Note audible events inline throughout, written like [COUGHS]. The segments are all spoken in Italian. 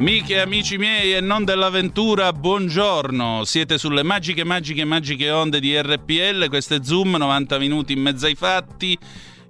Amiche e amici miei e non dell'avventura, buongiorno. Siete sulle magiche, magiche, magiche onde di RPL. Questo è Zoom, 90 minuti in mezzo ai fatti.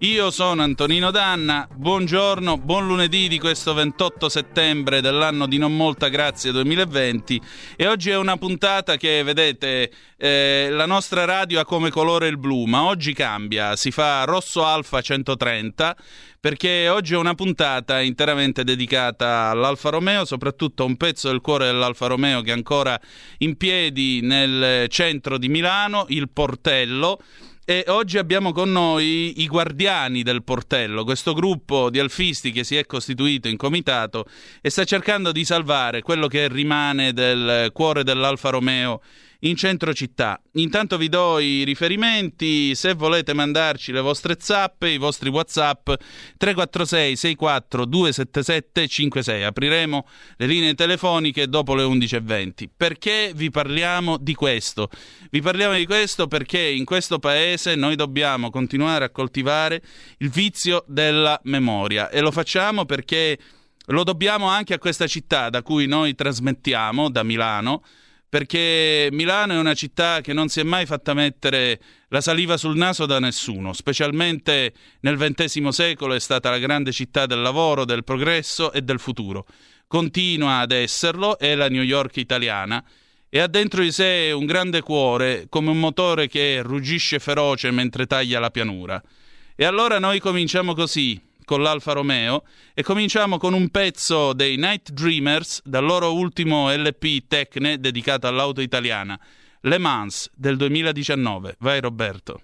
Io sono Antonino Danna, buongiorno, buon lunedì di questo 28 settembre dell'anno di non molta grazia 2020 e oggi è una puntata che vedete eh, la nostra radio ha come colore il blu ma oggi cambia, si fa rosso alfa 130 perché oggi è una puntata interamente dedicata all'Alfa Romeo, soprattutto a un pezzo del cuore dell'Alfa Romeo che è ancora in piedi nel centro di Milano, il Portello e oggi abbiamo con noi i guardiani del portello, questo gruppo di alfisti che si è costituito in comitato e sta cercando di salvare quello che rimane del cuore dell'Alfa Romeo in centro città. Intanto vi do i riferimenti, se volete mandarci le vostre zappe, i vostri whatsapp 346 64 277 56. Apriremo le linee telefoniche dopo le 11.20. Perché vi parliamo di questo? Vi parliamo di questo perché in questo paese noi dobbiamo continuare a coltivare il vizio della memoria e lo facciamo perché lo dobbiamo anche a questa città da cui noi trasmettiamo, da Milano, perché Milano è una città che non si è mai fatta mettere la saliva sul naso da nessuno, specialmente nel XX secolo è stata la grande città del lavoro, del progresso e del futuro. Continua ad esserlo, è la New York italiana e ha dentro di sé un grande cuore come un motore che ruggisce feroce mentre taglia la pianura. E allora noi cominciamo così, con l'Alfa Romeo e cominciamo con un pezzo dei Night Dreamers dal loro ultimo LP Tecne dedicato all'auto italiana, Le Mans del 2019. Vai Roberto.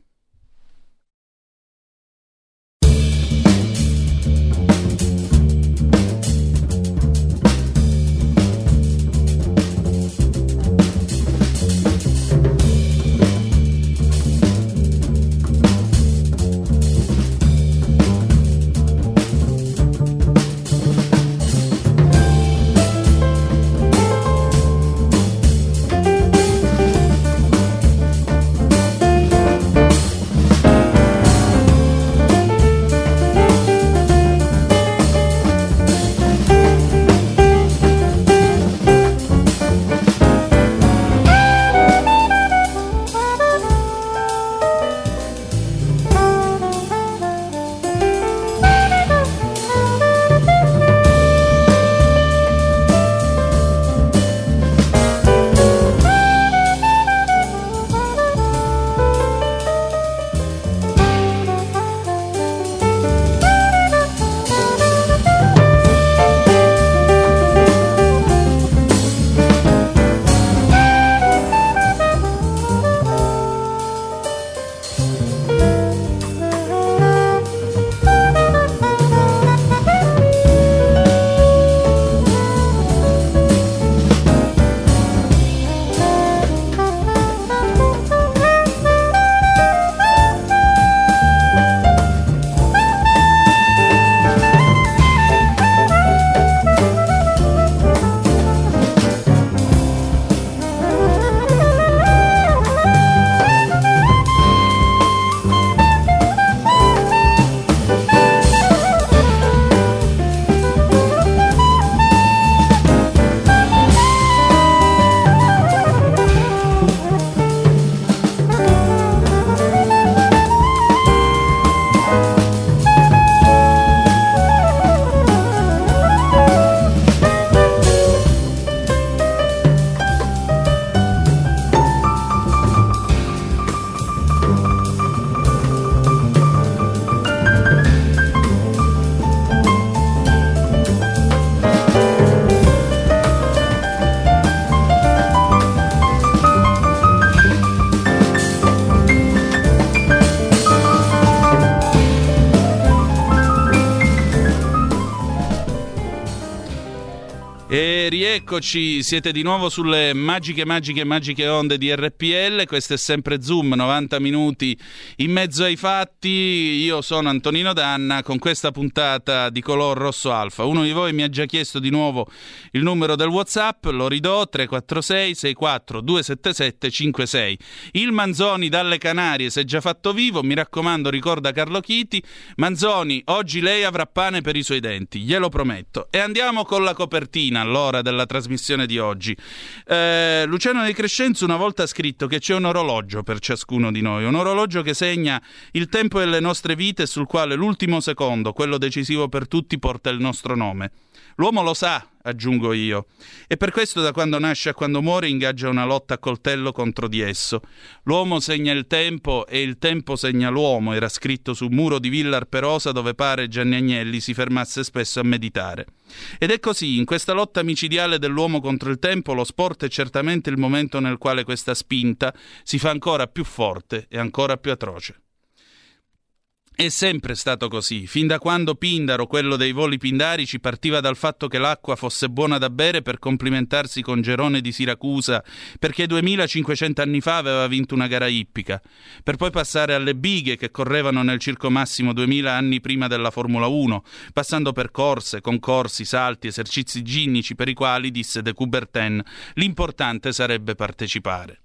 Rieccoci, siete di nuovo sulle magiche, magiche, magiche onde di RPL, questo è sempre Zoom, 90 minuti in mezzo ai fatti, io sono Antonino Danna con questa puntata di color rosso alfa. Uno di voi mi ha già chiesto di nuovo il numero del Whatsapp, lo ridò 346 64 277 56. Il Manzoni dalle Canarie si è già fatto vivo, mi raccomando ricorda Carlo Chiti, Manzoni, oggi lei avrà pane per i suoi denti, glielo prometto. E andiamo con la copertina allora della trasmissione di oggi. Eh, Luciano De Crescenzo una volta ha scritto che c'è un orologio per ciascuno di noi, un orologio che segna il tempo delle nostre vite sul quale l'ultimo secondo, quello decisivo per tutti, porta il nostro nome. L'uomo lo sa, aggiungo io, e per questo da quando nasce a quando muore ingaggia una lotta a coltello contro di esso. L'uomo segna il tempo e il tempo segna l'uomo, era scritto sul muro di Villa Arperosa dove pare Gianni Agnelli si fermasse spesso a meditare. Ed è così, in questa lotta micidiale dell'uomo contro il tempo, lo sport è certamente il momento nel quale questa spinta si fa ancora più forte e ancora più atroce. È sempre stato così, fin da quando Pindaro, quello dei voli pindarici, partiva dal fatto che l'acqua fosse buona da bere per complimentarsi con Gerone di Siracusa, perché 2500 anni fa aveva vinto una gara ippica, per poi passare alle bighe che correvano nel circo massimo 2000 anni prima della Formula 1, passando per corse, concorsi, salti, esercizi ginnici per i quali, disse De Coubertin, l'importante sarebbe partecipare.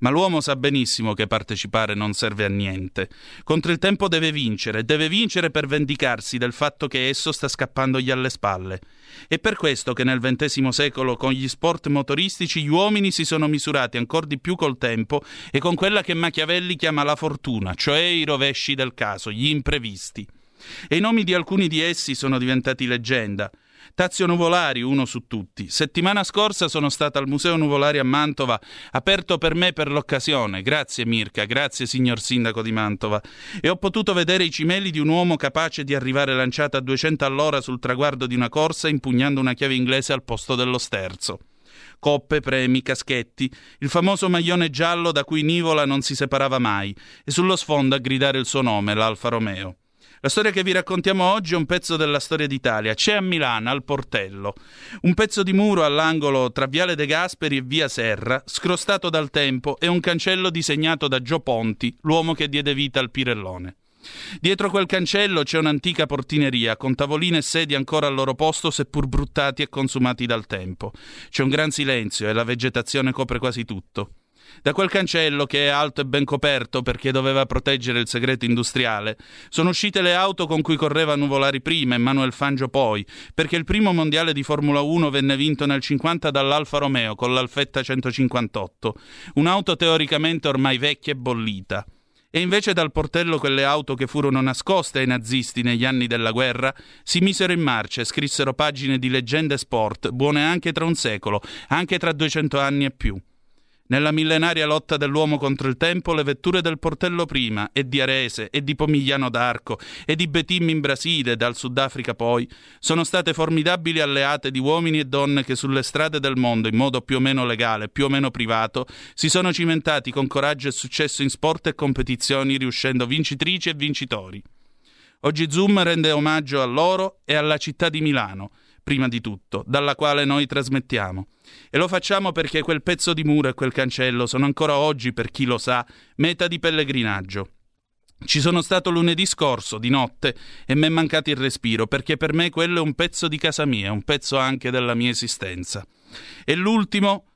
Ma l'uomo sa benissimo che partecipare non serve a niente. Contro il tempo deve vincere, deve vincere per vendicarsi del fatto che esso sta scappandogli alle spalle. È per questo che nel XX secolo con gli sport motoristici gli uomini si sono misurati ancora di più col tempo e con quella che Machiavelli chiama la fortuna, cioè i rovesci del caso, gli imprevisti. E i nomi di alcuni di essi sono diventati leggenda. Tazio Nuvolari, uno su tutti. Settimana scorsa sono stata al Museo Nuvolari a Mantova, aperto per me per l'occasione. Grazie Mirka, grazie signor Sindaco di Mantova. E ho potuto vedere i cimeli di un uomo capace di arrivare lanciato a 200 all'ora sul traguardo di una corsa impugnando una chiave inglese al posto dello sterzo coppe, premi, caschetti, il famoso maglione giallo da cui Nivola non si separava mai, e sullo sfondo a gridare il suo nome, l'Alfa Romeo. La storia che vi raccontiamo oggi è un pezzo della storia d'Italia. C'è a Milano, al Portello, un pezzo di muro all'angolo tra Viale De Gasperi e Via Serra, scrostato dal tempo, e un cancello disegnato da Gio Ponti, l'uomo che diede vita al Pirellone. Dietro quel cancello c'è un'antica portineria con tavolini e sedie ancora al loro posto, seppur bruttati e consumati dal tempo. C'è un gran silenzio e la vegetazione copre quasi tutto. Da quel cancello, che è alto e ben coperto perché doveva proteggere il segreto industriale, sono uscite le auto con cui correva Nuvolari prima e Manuel Fangio poi, perché il primo mondiale di Formula 1 venne vinto nel 50 dall'Alfa Romeo con l'Alfetta 158, un'auto teoricamente ormai vecchia e bollita. E invece dal portello quelle auto che furono nascoste ai nazisti negli anni della guerra si misero in marcia e scrissero pagine di leggende sport, buone anche tra un secolo, anche tra duecento anni e più. Nella millenaria lotta dell'uomo contro il tempo, le vetture del Portello prima, e di Arese, e di Pomigliano d'Arco, e di Betim in Brasile, dal Sudafrica poi, sono state formidabili alleate di uomini e donne che sulle strade del mondo, in modo più o meno legale, più o meno privato, si sono cimentati con coraggio e successo in sport e competizioni, riuscendo vincitrici e vincitori. Oggi Zoom rende omaggio a loro e alla città di Milano, prima di tutto, dalla quale noi trasmettiamo. E lo facciamo perché quel pezzo di muro e quel cancello sono ancora oggi, per chi lo sa, meta di pellegrinaggio. Ci sono stato lunedì scorso, di notte, e mi è mancato il respiro, perché per me quello è un pezzo di casa mia, un pezzo anche della mia esistenza. E l'ultimo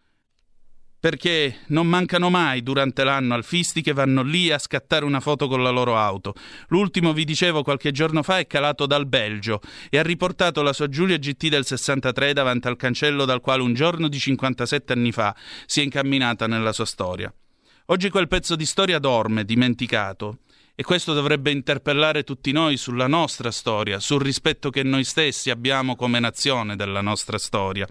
perché non mancano mai durante l'anno alfisti che vanno lì a scattare una foto con la loro auto. L'ultimo, vi dicevo, qualche giorno fa è calato dal Belgio e ha riportato la sua Giulia GT del 63 davanti al cancello dal quale un giorno di 57 anni fa si è incamminata nella sua storia. Oggi quel pezzo di storia dorme, dimenticato, e questo dovrebbe interpellare tutti noi sulla nostra storia, sul rispetto che noi stessi abbiamo come nazione della nostra storia.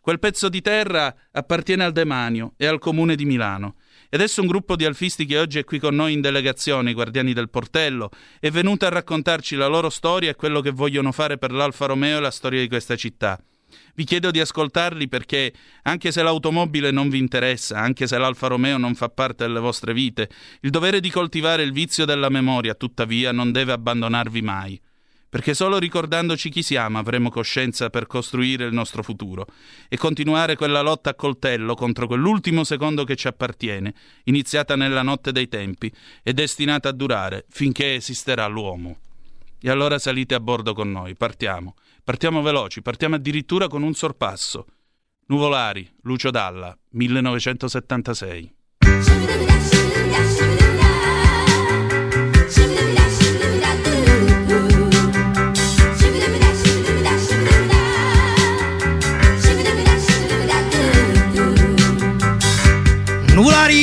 Quel pezzo di terra appartiene al demanio e al comune di Milano. E adesso un gruppo di alfisti che oggi è qui con noi in delegazione, i guardiani del portello, è venuto a raccontarci la loro storia e quello che vogliono fare per l'Alfa Romeo e la storia di questa città. Vi chiedo di ascoltarli perché, anche se l'automobile non vi interessa, anche se l'Alfa Romeo non fa parte delle vostre vite, il dovere di coltivare il vizio della memoria, tuttavia, non deve abbandonarvi mai. Perché solo ricordandoci chi siamo avremo coscienza per costruire il nostro futuro e continuare quella lotta a coltello contro quell'ultimo secondo che ci appartiene, iniziata nella notte dei tempi e destinata a durare finché esisterà l'uomo. E allora salite a bordo con noi, partiamo. Partiamo veloci, partiamo addirittura con un sorpasso. Nuvolari, Lucio Dalla, 1976.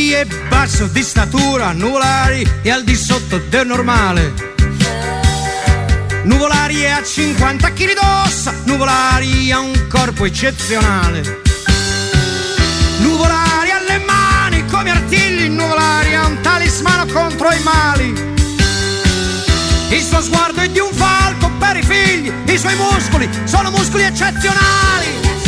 È basso di statura, Nuvolari è al di sotto del normale. Nuvolari è a 50 kg d'ossa, Nuvolari ha un corpo eccezionale. Nuvolari ha le mani come artigli, Nuvolari ha un talismano contro i mali. Il suo sguardo è di un falco per i figli, i suoi muscoli sono muscoli eccezionali.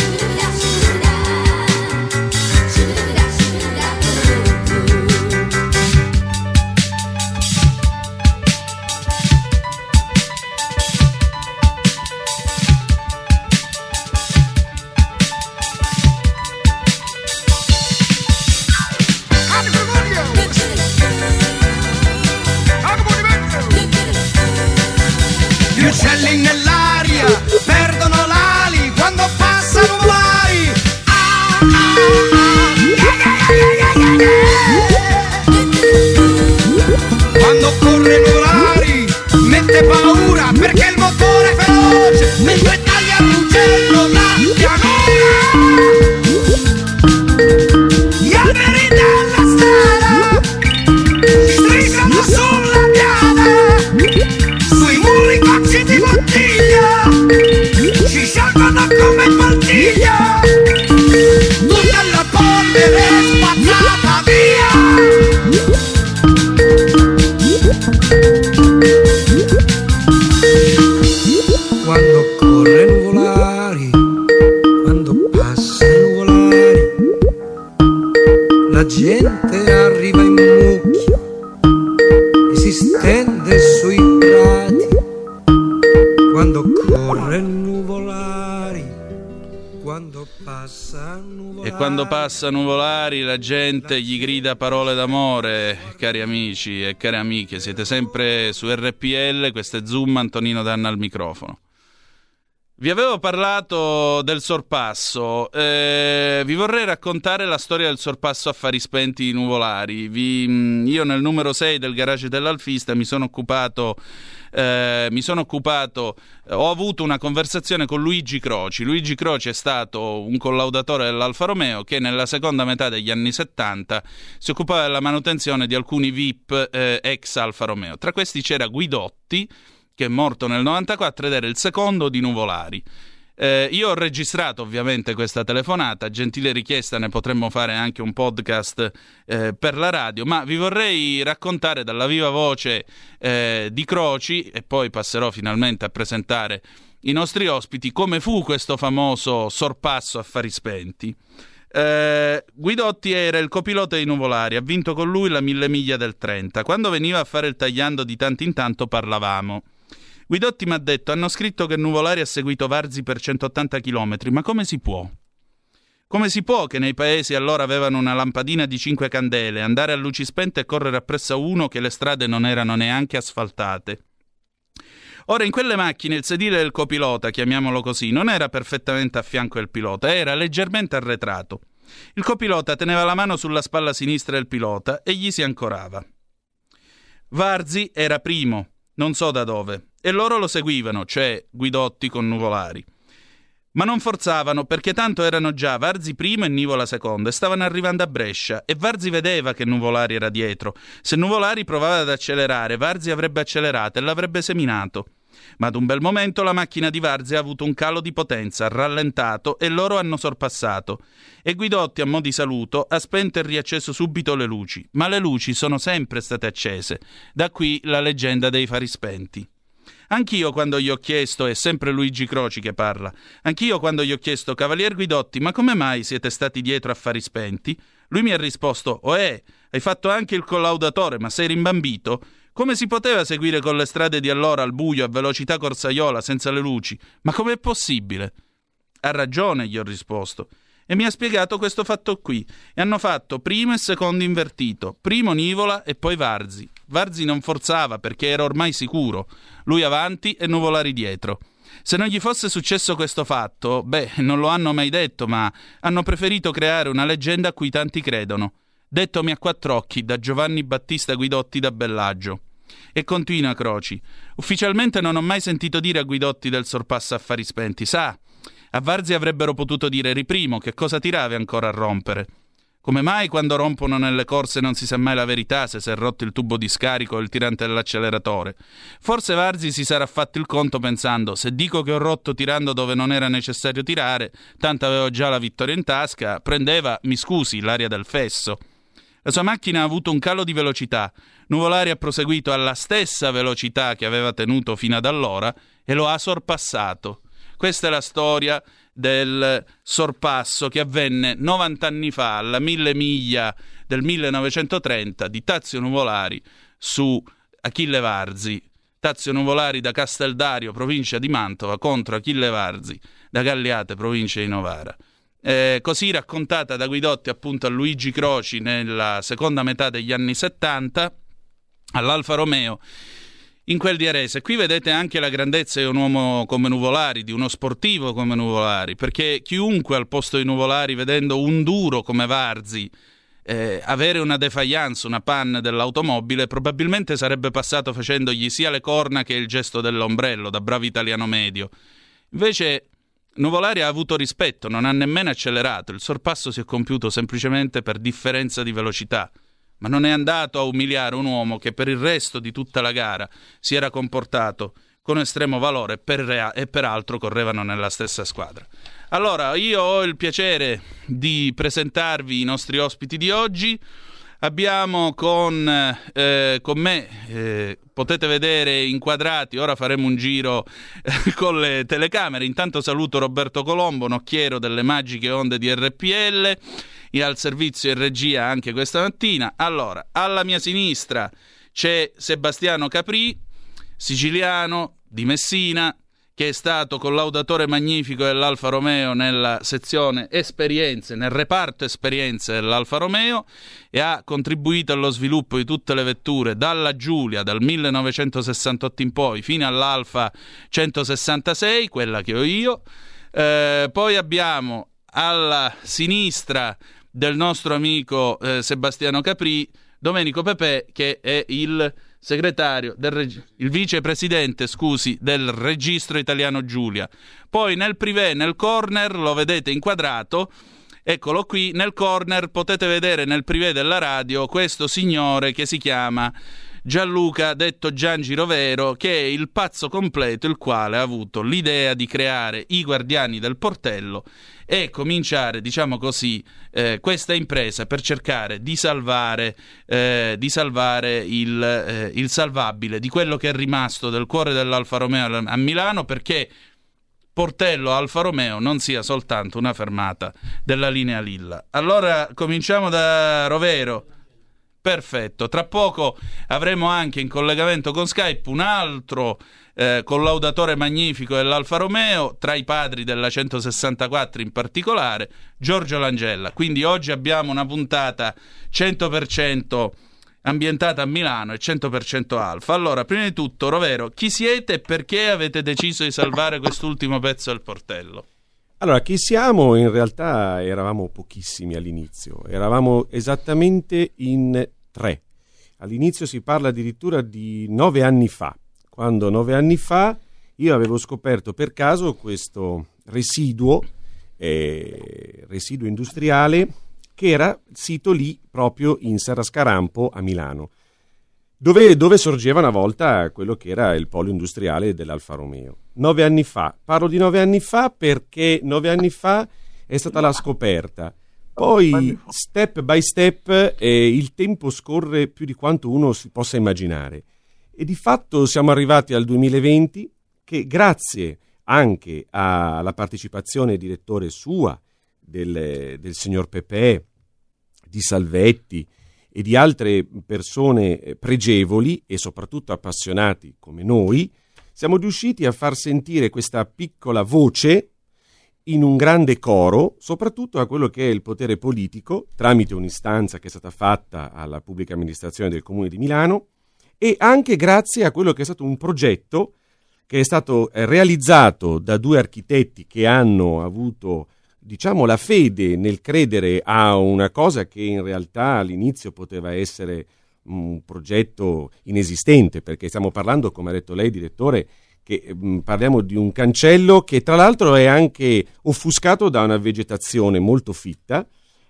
Sui muri cocci di bottiglia E quando passa Nuvolari la gente gli grida parole d'amore, cari amici e care amiche, siete sempre su RPL, questo è Zoom, Antonino Danna al microfono. Vi avevo parlato del sorpasso, eh, vi vorrei raccontare la storia del sorpasso affari spenti di Nuvolari. Vi- io nel numero 6 del garage dell'Alfista mi sono occupato, eh, mi sono occupato eh, ho avuto una conversazione con Luigi Croci. Luigi Croci è stato un collaudatore dell'Alfa Romeo che nella seconda metà degli anni 70 si occupava della manutenzione di alcuni VIP eh, ex Alfa Romeo. Tra questi c'era Guidotti, che è morto nel 94 ed era il secondo di Nuvolari. Eh, io ho registrato ovviamente questa telefonata, gentile richiesta ne potremmo fare anche un podcast eh, per la radio, ma vi vorrei raccontare dalla viva voce eh, di Croci e poi passerò finalmente a presentare i nostri ospiti come fu questo famoso sorpasso affari spenti. Eh, Guidotti era il copilota di Nuvolari, ha vinto con lui la mille miglia del 30. Quando veniva a fare il tagliando di tanto in tanto parlavamo. Guidotti mi ha detto: hanno scritto che Nuvolari ha seguito Varzi per 180 km, ma come si può? Come si può che nei paesi allora avevano una lampadina di 5 candele, andare a luci spente e correre appresso a uno che le strade non erano neanche asfaltate? Ora, in quelle macchine il sedile del copilota, chiamiamolo così, non era perfettamente a fianco del pilota, era leggermente arretrato. Il copilota teneva la mano sulla spalla sinistra del pilota e gli si ancorava. Varzi era primo, non so da dove, e loro lo seguivano, cioè Guidotti con Nuvolari. Ma non forzavano perché tanto erano già Varzi primo e Nivola secondo e stavano arrivando a Brescia e Varzi vedeva che Nuvolari era dietro. Se Nuvolari provava ad accelerare, Varzi avrebbe accelerato e l'avrebbe seminato. Ma ad un bel momento la macchina di Varzi ha avuto un calo di potenza, rallentato e loro hanno sorpassato. E Guidotti, a mo' di saluto, ha spento e riacceso subito le luci. Ma le luci sono sempre state accese. Da qui la leggenda dei fari spenti. Anch'io quando gli ho chiesto, è sempre Luigi Croci che parla, anch'io quando gli ho chiesto, Cavalier Guidotti, ma come mai siete stati dietro a fari spenti? Lui mi ha risposto, eh, hai fatto anche il collaudatore, ma sei rimbambito? Come si poteva seguire con le strade di allora al buio, a velocità corsaiola, senza le luci? Ma com'è possibile? Ha ragione, gli ho risposto. E mi ha spiegato questo fatto qui. E hanno fatto primo e secondo invertito, primo Nivola e poi Varzi. Varzi non forzava perché era ormai sicuro. Lui avanti e Nuvolari dietro. Se non gli fosse successo questo fatto, beh, non lo hanno mai detto, ma hanno preferito creare una leggenda a cui tanti credono. Dettomi a quattro occhi da Giovanni Battista Guidotti da Bellaggio. E continua Croci. Ufficialmente non ho mai sentito dire a Guidotti del sorpasso affari spenti. Sa, a Varzi avrebbero potuto dire riprimo, che cosa tiravi ancora a rompere? Come mai quando rompono nelle corse non si sa mai la verità se si è rotto il tubo di scarico o il tirante dell'acceleratore? Forse Varzi si sarà fatto il conto pensando se dico che ho rotto tirando dove non era necessario tirare, tanto avevo già la vittoria in tasca, prendeva, mi scusi, l'aria del fesso. La sua macchina ha avuto un calo di velocità. Nuvolari ha proseguito alla stessa velocità che aveva tenuto fino ad allora e lo ha sorpassato. Questa è la storia del sorpasso che avvenne 90 anni fa, alla mille miglia del 1930, di Tazio Nuvolari su Achille Varzi. Tazio Nuvolari da Casteldario, provincia di Mantova, contro Achille Varzi da Galliate, provincia di Novara. Eh, così raccontata da Guidotti appunto a Luigi Croci nella seconda metà degli anni 70 all'Alfa Romeo in quel di Arese. Qui vedete anche la grandezza di un uomo come Nuvolari, di uno sportivo come Nuvolari, perché chiunque al posto di Nuvolari, vedendo un duro come Varzi, eh, avere una defiance, una panne dell'automobile, probabilmente sarebbe passato facendogli sia le corna che il gesto dell'ombrello, da bravo italiano medio. Invece Nuvolari ha avuto rispetto, non ha nemmeno accelerato, il sorpasso si è compiuto semplicemente per differenza di velocità, ma non è andato a umiliare un uomo che per il resto di tutta la gara si era comportato con estremo valore per rea- e peraltro correvano nella stessa squadra. Allora, io ho il piacere di presentarvi i nostri ospiti di oggi. Abbiamo con, eh, con me, eh, potete vedere inquadrati, ora faremo un giro eh, con le telecamere. Intanto saluto Roberto Colombo, nocchiero delle magiche onde di RPL, al servizio e regia anche questa mattina. Allora, alla mia sinistra c'è Sebastiano Capri, siciliano di Messina, che è stato collaudatore magnifico dell'Alfa Romeo nella sezione esperienze, nel reparto esperienze dell'Alfa Romeo e ha contribuito allo sviluppo di tutte le vetture dalla Giulia dal 1968 in poi fino all'Alfa 166, quella che ho io. Eh, poi abbiamo alla sinistra del nostro amico eh, Sebastiano Capri Domenico Pepe che è il segretario del reg- il vicepresidente, scusi, del registro italiano Giulia. Poi nel privé, nel corner, lo vedete inquadrato. Eccolo qui, nel corner potete vedere nel privé della radio questo signore che si chiama Gianluca, detto Gian Girovero, che è il pazzo completo il quale ha avuto l'idea di creare i guardiani del portello e cominciare, diciamo così, eh, questa impresa per cercare di salvare, eh, di salvare il, eh, il salvabile di quello che è rimasto del cuore dell'Alfa Romeo a Milano perché Portello Alfa Romeo non sia soltanto una fermata della linea Lilla. Allora cominciamo da Rovero. Perfetto, tra poco avremo anche in collegamento con Skype un altro eh, collaudatore magnifico dell'Alfa Romeo, tra i padri della 164 in particolare, Giorgio Langella. Quindi oggi abbiamo una puntata 100% ambientata a Milano e 100% Alfa. Allora, prima di tutto, Rovero, chi siete e perché avete deciso di salvare quest'ultimo pezzo del portello? Allora, chi siamo? In realtà eravamo pochissimi all'inizio, eravamo esattamente in tre. All'inizio si parla addirittura di nove anni fa, quando nove anni fa io avevo scoperto per caso questo residuo, eh, residuo industriale che era sito lì proprio in Serra Scarampo a Milano, dove, dove, sorgeva una volta quello che era il polo industriale dell'Alfa Romeo. Nove anni fa, parlo di nove anni fa perché nove anni fa è stata la scoperta. Poi, step by step, eh, il tempo scorre più di quanto uno si possa immaginare. E di fatto siamo arrivati al 2020 che grazie anche alla partecipazione direttore sua, del, del signor Pepe, di Salvetti, e di altre persone eh, pregevoli e soprattutto appassionati come noi, siamo riusciti a far sentire questa piccola voce in un grande coro, soprattutto a quello che è il potere politico, tramite un'istanza che è stata fatta alla pubblica amministrazione del Comune di Milano, e anche grazie a quello che è stato un progetto che è stato eh, realizzato da due architetti che hanno avuto diciamo la fede nel credere a una cosa che in realtà all'inizio poteva essere un progetto inesistente, perché stiamo parlando, come ha detto lei, direttore, che mh, parliamo di un cancello che tra l'altro è anche offuscato da una vegetazione molto fitta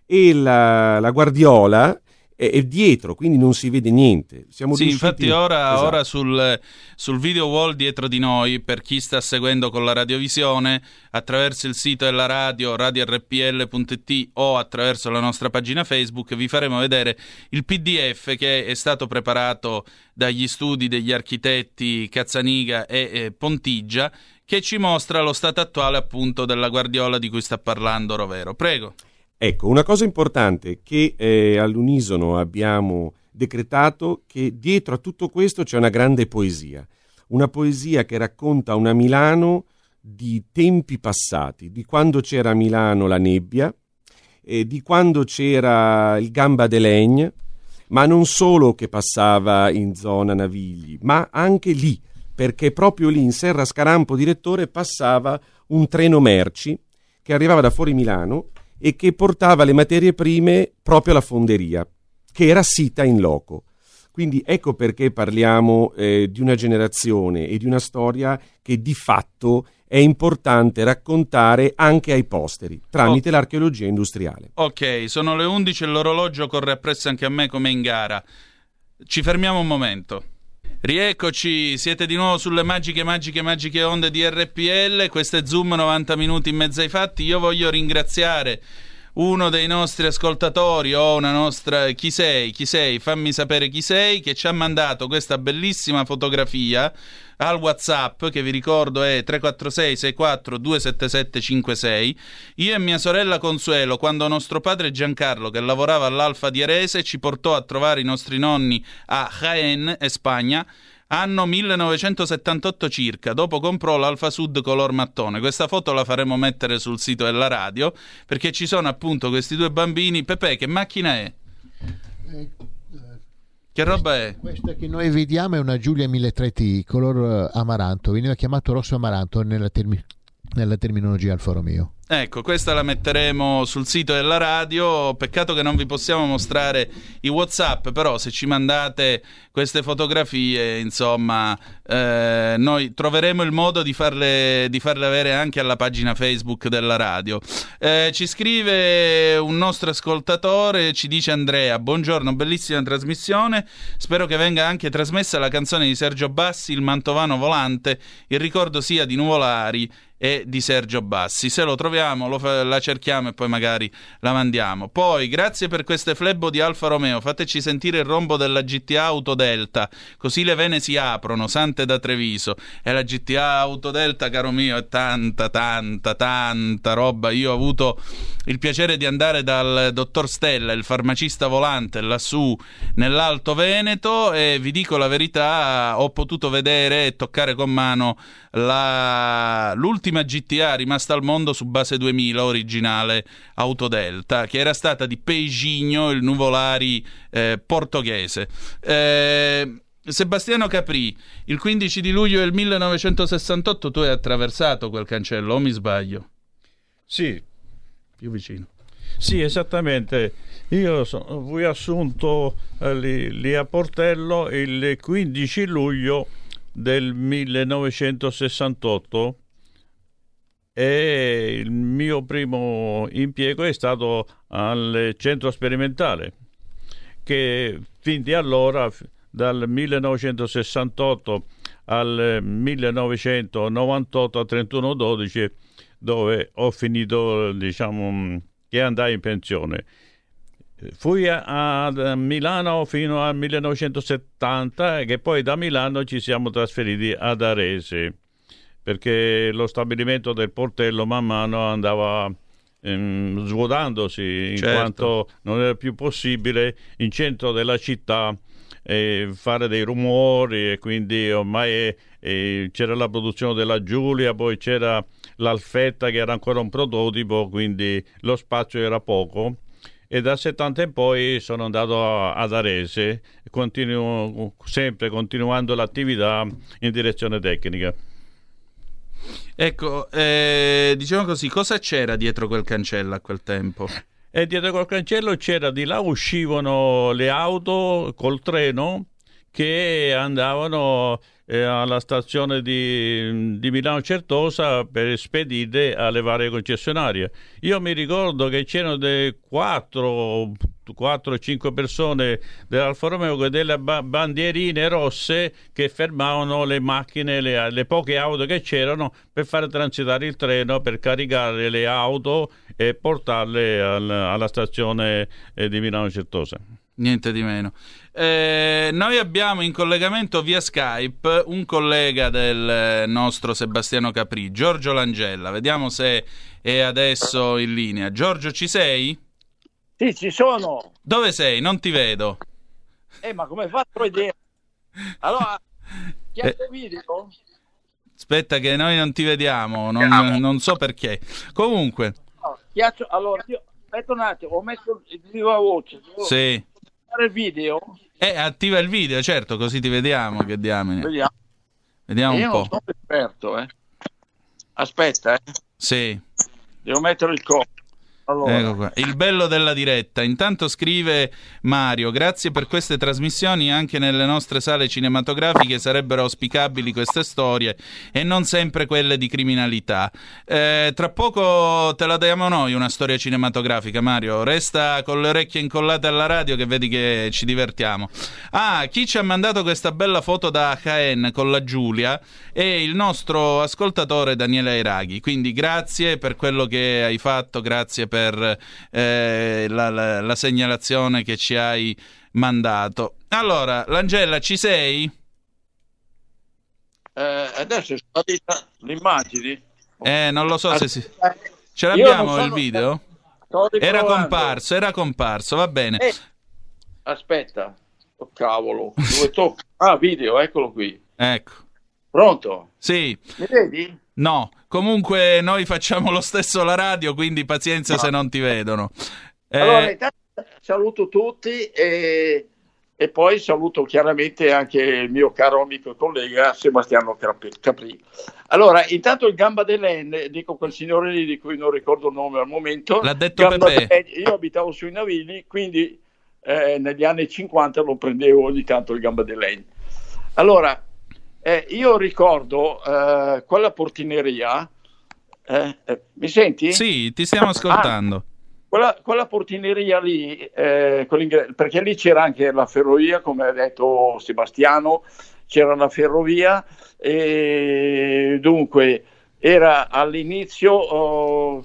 e la, la guardiola è, è dietro, quindi non si vede niente. Siamo Sì, riusciti- infatti ora, Esatto. ora sul, sul video wall dietro di noi, per chi sta seguendo con la radiovisione, attraverso il sito della radio, radiorpl.it o attraverso la nostra pagina Facebook, vi faremo vedere il PDF che è stato preparato dagli studi degli architetti Cazzaniga e eh, Pontigia, che ci mostra lo stato attuale appunto della guardiola di cui sta parlando Rovero. Prego. Ecco, una cosa importante che eh, all'unisono abbiamo decretato che dietro a tutto questo c'è una grande poesia, una poesia che racconta una Milano di tempi passati, di quando c'era a Milano la nebbia, eh, di quando c'era il gamba de legno, ma non solo che passava in zona Navigli, ma anche lì, perché proprio lì in Serra Scarampo, direttore, passava un treno merci che arrivava da fuori Milano e che portava le materie prime proprio alla fonderia, che era sita in loco. Quindi ecco perché parliamo eh, di una generazione e di una storia che di fatto è importante raccontare anche ai posteri, tramite l'archeologia industriale. Ok, sono le 11 e l'orologio corre appresso anche a me come in gara. Ci fermiamo un momento. Rieccoci, siete di nuovo sulle magiche, magiche, magiche onde di RPL. Questo è Zoom 90 minuti in mezzo ai fatti. Io voglio ringraziare uno dei nostri ascoltatori o una nostra. Chi sei? Chi sei? Fammi sapere chi sei, che ci ha mandato questa bellissima fotografia al WhatsApp che vi ricordo è 346 64 277 56. Io e mia sorella Consuelo, quando nostro padre Giancarlo, che lavorava all'Alfa di Erese, ci portò a trovare i nostri nonni a Jaén, e Spagna, anno 1978 circa, dopo comprò l'Alfa Sud color mattone. Questa foto la faremo mettere sul sito della radio perché ci sono appunto questi due bambini. Pepe, che macchina è? Che roba è? Questa che noi vediamo è una Giulia 1003T color eh, amaranto, veniva chiamato rosso amaranto nella, termi- nella terminologia Alfa Romeo. Ecco, questa la metteremo sul sito della radio. Peccato che non vi possiamo mostrare i WhatsApp, però se ci mandate queste fotografie, insomma, eh, noi troveremo il modo di farle, di farle avere anche alla pagina Facebook della radio. Eh, ci scrive un nostro ascoltatore, ci dice Andrea, buongiorno, bellissima trasmissione, spero che venga anche trasmessa la canzone di Sergio Bassi, Il Mantovano Volante, il ricordo sia di Nuvolari e di Sergio Bassi. Se lo troviamo, lo fa- la cerchiamo e poi magari la mandiamo. Poi, grazie per queste flebbo di Alfa Romeo. Fateci sentire il rombo della GTA Autodelta, così le vene si aprono, sante da Treviso. E la GTA Autodelta, caro mio, è tanta, tanta, tanta roba. Io ho avuto il piacere di andare dal dottor Stella, il farmacista volante, lassù nell'Alto Veneto e vi dico la verità, ho potuto vedere e toccare con mano la- l'ultima GTA rimasta al mondo su base 2000 originale Autodelta, che era stata di Peigigno, il nuvolari eh, portoghese. Eh, Sebastiano Capri, il 15 di luglio del 1968 tu hai attraversato quel cancello, o mi sbaglio? Sì, Più vicino. sì, esattamente. Io so- fui assunto eh, lì, lì a Portello il 15 luglio del 1968 e il mio primo impiego è stato al centro sperimentale che fin di allora dal 1968 al 1998 a 31 12 dove ho finito diciamo che andai in pensione. Fui a, a Milano fino al 1970 e poi da Milano ci siamo trasferiti ad Arese perché lo stabilimento del portello man mano andava ehm, svuotandosi in Certo. quanto non era più possibile in centro della città eh, fare dei rumori e quindi ormai eh, c'era la produzione della Giulia, poi c'era l'Alfetta che era ancora un prototipo, quindi lo spazio era poco e dal 70 in poi sono andato ad Arese, continuo, sempre continuando l'attività in direzione tecnica. Ecco, eh, diciamo così, cosa c'era dietro quel cancello a quel tempo? E dietro quel cancello c'era di là uscivano le auto col treno che andavano eh, alla stazione di, di, Milano Certosa per spedire alle varie concessionarie. Io mi ricordo che c'erano dei quattro 4-5 persone dell'Alfa Romeo con delle bandierine rosse che fermavano le macchine, le, le, poche auto che c'erano per far transitare il treno, per caricare le auto e portarle al, alla stazione eh, di Milano Certosa. Niente di meno. Eh, noi abbiamo in collegamento via Skype un collega del eh, nostro Sebastiano Capri, Giorgio Langella. Vediamo se è adesso in linea. Giorgio, ci sei? Sì, ci sono. Dove sei? Non ti vedo. Eh, ma come fatto a vedere? Allora, Eh. chiaro video? Aspetta che noi non ti vediamo, non, non so perché. Comunque, No, schiaccio- allora, io, aspetta un attimo, ho messo il viva voce. Devo sì. il video? Eh, attiva il video, certo, così ti vediamo. Che diamine. Vediamo. Vediamo io un non po'. sono esperto, eh. Aspetta, eh. Sì. Devo mettere il copo. Allora, Ecco qua. Il bello della diretta. Intanto scrive Mario: Grazie per queste trasmissioni. Anche nelle nostre sale cinematografiche sarebbero auspicabili queste storie e non sempre quelle di criminalità. Eh, tra poco te la diamo noi una storia cinematografica, Mario. Resta con le orecchie incollate alla radio che vedi che ci divertiamo. Ah, chi ci ha mandato questa bella foto da HN con la Giulia è il nostro ascoltatore Daniele Airaghi. Quindi grazie per quello che hai fatto, grazie per eh, la, la- la segnalazione che ci hai mandato. Allora, Langella, ci sei? eh, adesso è sparita l'immagine. Eh, non lo so se si... Ce l'abbiamo non il sono- video? Era comparso, era comparso, va bene. Eh, aspetta, oh, cavolo, dove tocca? Ah, video, eccolo qui. Ecco. Pronto? Sì, Mi vedi? No, comunque noi facciamo lo stesso la radio, quindi pazienza se non ti vedono. Eh, Allora, intanto saluto tutti e, e poi saluto chiaramente anche il mio caro amico e collega Sebastiano Capri. Allora, intanto il Gamba dell'En, dico quel signore lì di cui non ricordo il nome al momento. L'ha detto Gamba Pepe. io abitavo sui Navili, quindi eh, negli anni 50 lo prendevo ogni tanto il Gamba dell'En. Allora, eh, io ricordo eh, quella portineria. eh, eh, mi senti? sì, ti stiamo ascoltando. Quella, quella portineria lì, eh, perché lì c'era anche la ferrovia, come ha detto Sebastiano, c'era la ferrovia e dunque era all'inizio oh,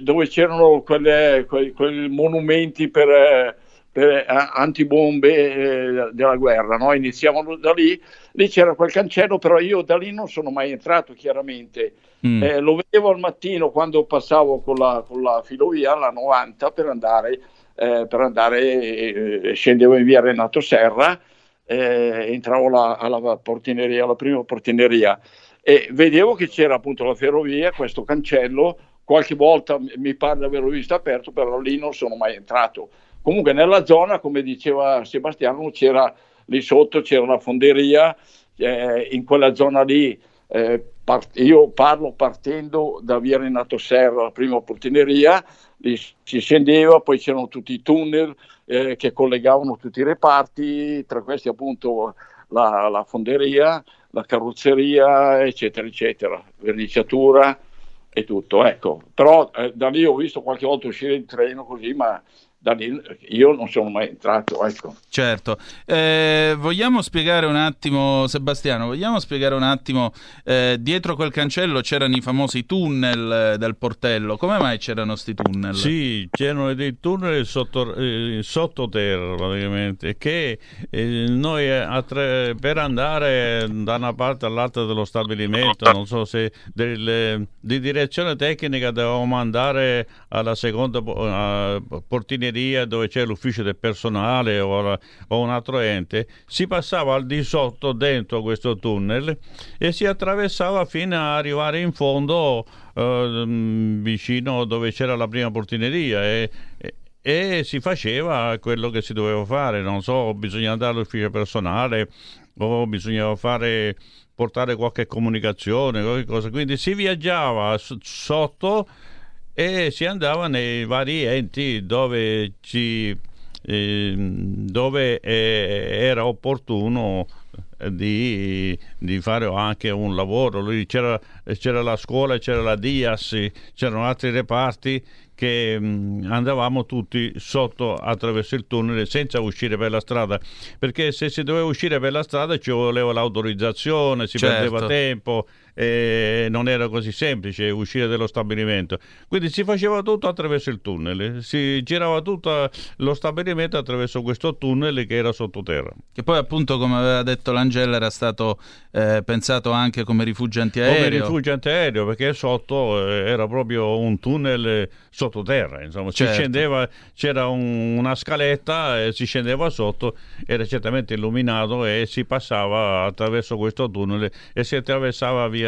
dove c'erano quelle, quei, quei monumenti per, eh, per eh, antibombe eh, della guerra, no? iniziavano da lì, lì c'era quel cancello, però io da lì non sono mai entrato chiaramente. Mm. Eh, lo vedevo al mattino quando passavo con la, con la filovia, la 90, per andare, eh, per andare eh, scendevo in via Renato Serra, eh, entravo la- alla portineria, alla prima portineria e vedevo che c'era appunto la ferrovia, questo cancello, qualche volta mi pare di averlo visto aperto, però lì non sono mai entrato. Comunque nella zona, come diceva Sebastiano, c'era lì sotto c'era la fonderia, eh, in quella zona lì eh, io parlo partendo da via Renato Serra, la prima portineria, lì si scendeva, poi c'erano tutti i tunnel eh, che collegavano tutti i reparti, tra questi appunto la, la fonderia, la carrozzeria, eccetera, eccetera, verniciatura e tutto. Ecco, però eh, da lì ho visto qualche volta uscire il treno così, ma da lì io non sono mai entrato, ecco. Certo, Eh, vogliamo spiegare un attimo, Sebastiano, vogliamo spiegare un attimo, eh, dietro quel cancello c'erano i famosi tunnel eh, del portello, come mai c'erano sti tunnel? Sì, c'erano dei tunnel sotto, eh, sottoterra praticamente che eh, noi eh, attra- per andare da una parte all'altra dello stabilimento, non so se del- di direzione tecnica dovevamo andare alla seconda portineria dove c'è l'ufficio del personale o, la- o un altro ente, si passava al di sotto dentro questo tunnel e si attraversava fino ad arrivare in fondo eh, vicino dove c'era la prima portineria e, e- e si faceva quello che si doveva fare, non so, bisogna andare all'ufficio personale o bisognava fare portare qualche comunicazione, qualche cosa. Quindi si viaggiava sotto e si andava nei vari enti dove ci ehm, dove eh, era opportuno eh, di, di fare anche un lavoro. Lui c'era, c'era la scuola, c'era la DIAS, c'erano altri reparti che mh, andavamo tutti sotto attraverso il tunnel senza uscire per la strada perché se si doveva uscire per la strada ci voleva l'autorizzazione, si Certo. perdeva tempo e non era così semplice uscire dallo stabilimento. Quindi si faceva tutto attraverso il tunnel, si girava tutto lo stabilimento attraverso questo tunnel che era sottoterra. Che poi appunto, come aveva detto l'Angela, era stato eh, pensato anche come rifugio Come antiaereo. rifugio antiaereo perché sotto eh, era proprio un tunnel eh, sottoterra, insomma, si Certo. scendeva, c'era un- una scaletta e si scendeva sotto, era certamente illuminato e si passava attraverso questo tunnel e si attraversava via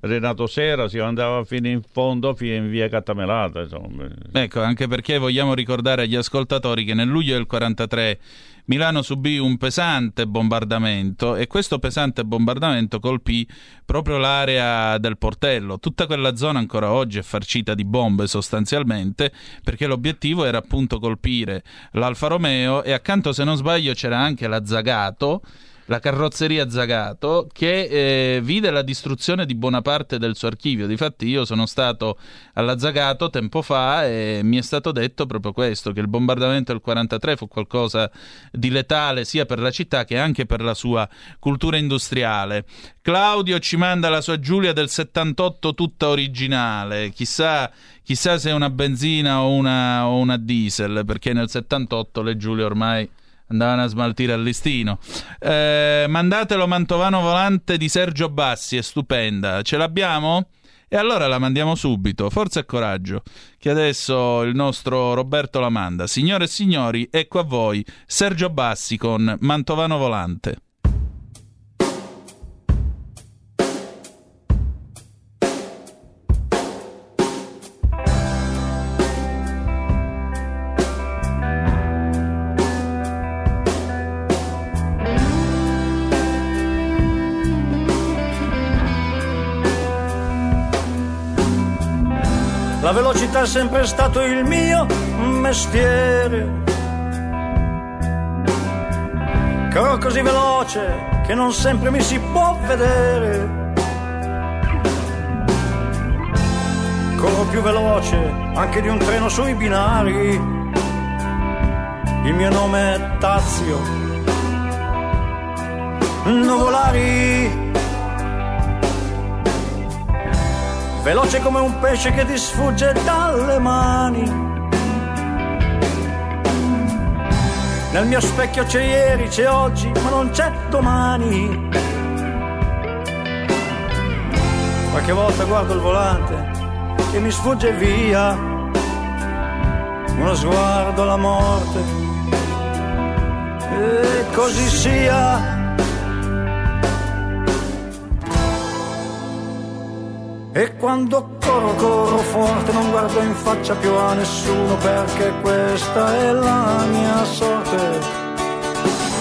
Renato Sera, si andava fino in fondo, fino in via Cattamelata, insomma. Ecco, anche perché vogliamo ricordare agli ascoltatori che nel luglio del 43 Milano subì un pesante bombardamento e questo pesante bombardamento colpì proprio l'area del portello. Tutta quella zona ancora oggi è farcita di bombe sostanzialmente perché l'obiettivo era appunto colpire l'Alfa Romeo e accanto se non sbaglio c'era anche la Zagato la carrozzeria Zagato che eh, vide la distruzione di buona parte del suo archivio. Difatti io sono stato alla Zagato tempo fa e mi è stato detto proprio questo, che il bombardamento del 43 fu qualcosa di letale sia per la città che anche per la sua cultura industriale. Claudio ci manda la sua Giulia del 78 tutta originale, chissà, chissà se è una benzina o una, o una diesel, perché nel 78 le Giulie ormai andavano a smaltire al listino. Eh, mandatelo Mantovano Volante di Sergio Bassi, è stupenda. Ce l'abbiamo? E allora la mandiamo subito. Forza e coraggio, che adesso il nostro Roberto la manda. Signore e signori, ecco a voi Sergio Bassi con Mantovano Volante. Velocità è sempre stato il mio mestiere. Corro così veloce che non sempre mi si può vedere. Corro più veloce anche di un treno sui binari. Il mio nome è Tazio. Nuvolari. Veloce come un pesce che ti sfugge dalle mani. Nel mio specchio c'è ieri, c'è oggi, ma non c'è domani. Qualche volta guardo il volante che mi sfugge via. Uno sguardo alla morte. E così sia. E quando corro, corro forte, non guardo in faccia più a nessuno perché questa è la mia sorte.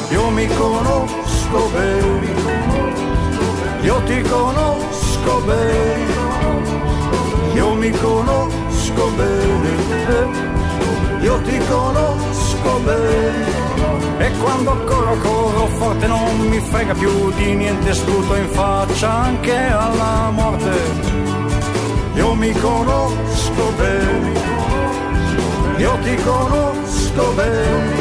Io mi conosco bene, io ti conosco bene, io mi conosco bene, io ti conosco bene. E quando corro, corro forte, non mi frega più di niente, sputo in faccia anche alla morte. Io mi conosco bene, io ti conosco bene,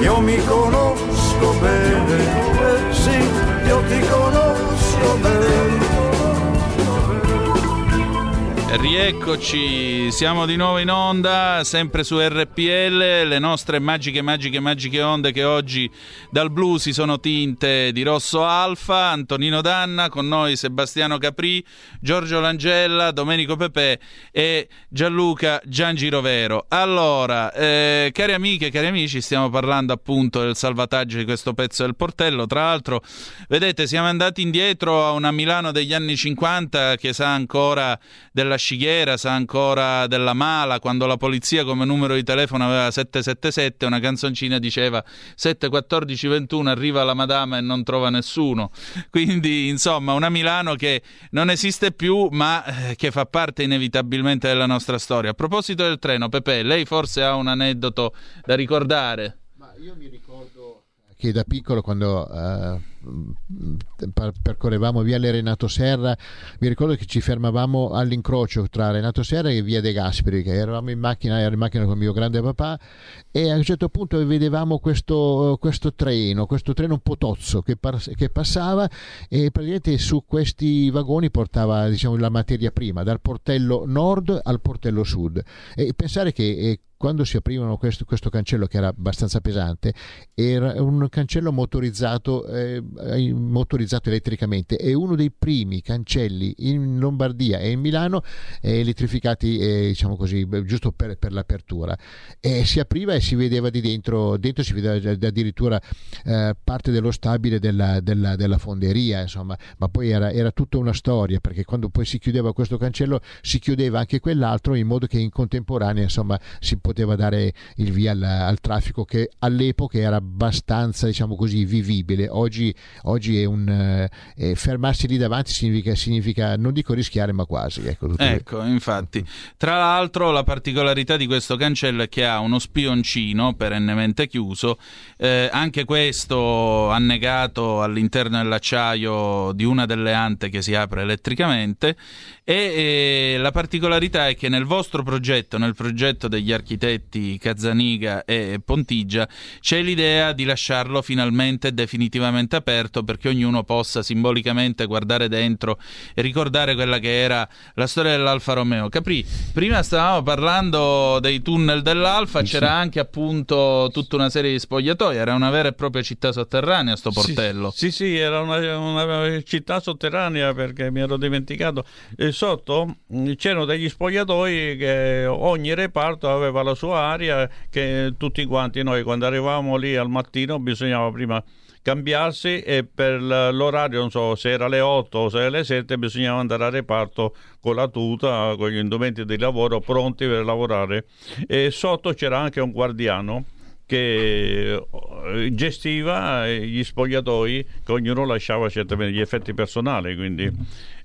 io mi conosco bene, eh sì, io ti conosco bene. Rieccoci, siamo di nuovo in onda, sempre su RPL, le nostre magiche, magiche, magiche onde che oggi dal blu si sono tinte di rosso alfa, Antonino Danna, con noi Sebastiano Capri, Giorgio Langella, Domenico Pepe e Gianluca Giangirovero. Allora, eh, cari amiche, cari amici, stiamo parlando appunto del salvataggio di questo pezzo del portello, tra l'altro, vedete, siamo andati indietro a una Milano degli anni 50 che sa ancora della Scighiera, sa ancora della Mala, quando la polizia come numero di telefono aveva 777, una canzoncina diceva 71421 arriva la madama e non trova nessuno. Quindi, insomma, una Milano che non esiste più, ma eh, che fa parte inevitabilmente della nostra storia. A proposito del treno, Pepe, lei forse ha un aneddoto da ricordare? Ma io mi ricordo che da piccolo quando per- percorrevamo via Renato Serra. Mi ricordo che ci fermavamo all'incrocio tra Renato Serra e via De Gasperi che eravamo in macchina, ero in macchina con mio grande papà e a un certo punto vedevamo questo, questo treno questo treno un po' tozzo che, par- che passava e praticamente su questi vagoni portava diciamo, la materia prima dal portello nord al portello sud. E pensare che eh, quando si aprivano questo, questo cancello che era abbastanza pesante era un cancello motorizzato, eh, motorizzato elettricamente è uno dei primi cancelli in Lombardia e in Milano eh, elettrificati eh, diciamo così giusto per, per l'apertura. E si apriva e si vedeva di dentro dentro si vedeva addirittura eh, parte dello stabile della, della, della fonderia insomma. Ma poi era, era tutta una storia perché quando poi si chiudeva questo cancello si chiudeva anche quell'altro in modo che in contemporanea insomma si poteva dare il via al, al traffico che all'epoca era abbastanza diciamo così vivibile. Oggi, oggi è un eh, fermarsi lì davanti significa, significa non dico rischiare ma quasi ecco, Ecco, infatti. Tra l'altro la particolarità di questo cancello è che ha uno spioncino perennemente chiuso, eh, anche questo annegato all'interno dell'acciaio di una delle ante che si apre elettricamente e eh, la particolarità è che nel vostro progetto, nel progetto degli architetti Cazzaniga e Pontigia, c'è l'idea di lasciarlo finalmente definitivamente aperto perché ognuno possa simbolicamente guardare dentro e ricordare quella che era la storia dell'Alfa Romeo. Capri, prima stavamo parlando dei tunnel dell'Alfa, c'era anche appunto tutta una serie di spogliatoi, era una vera e propria città sotterranea sto portello. Sì, sì, era una, una città sotterranea perché mi ero dimenticato. E sotto c'erano degli spogliatoi che ogni reparto aveva la sua area che tutti quanti noi quando arrivavamo lì al mattino bisognava prima cambiarsi e per l'orario non so se era alle 8 o se era alle 7 bisognava andare al reparto con la tuta con gli indumenti di lavoro pronti per lavorare. E sotto c'era anche un guardiano che eh, gestiva gli spogliatoi che ognuno lasciava certamente gli effetti personali quindi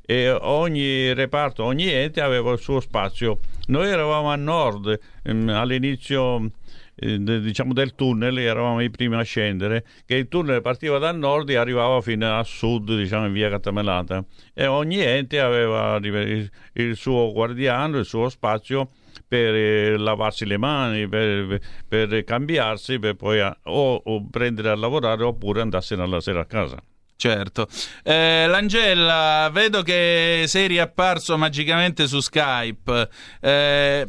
e ogni reparto, ogni ente aveva il suo spazio. Noi eravamo a nord ehm, all'inizio eh, diciamo del tunnel, eravamo i primi a scendere, che il tunnel partiva dal nord e arrivava fino a sud, diciamo in via Catamelata e ogni ente aveva il, il suo guardiano, il suo spazio per eh, lavarsi le mani, per, per cambiarsi, per poi a- o, o prendere a lavorare oppure andarsene alla sera a casa. Certo. Eh, Langella, vedo che sei riapparso magicamente su Skype. Eh,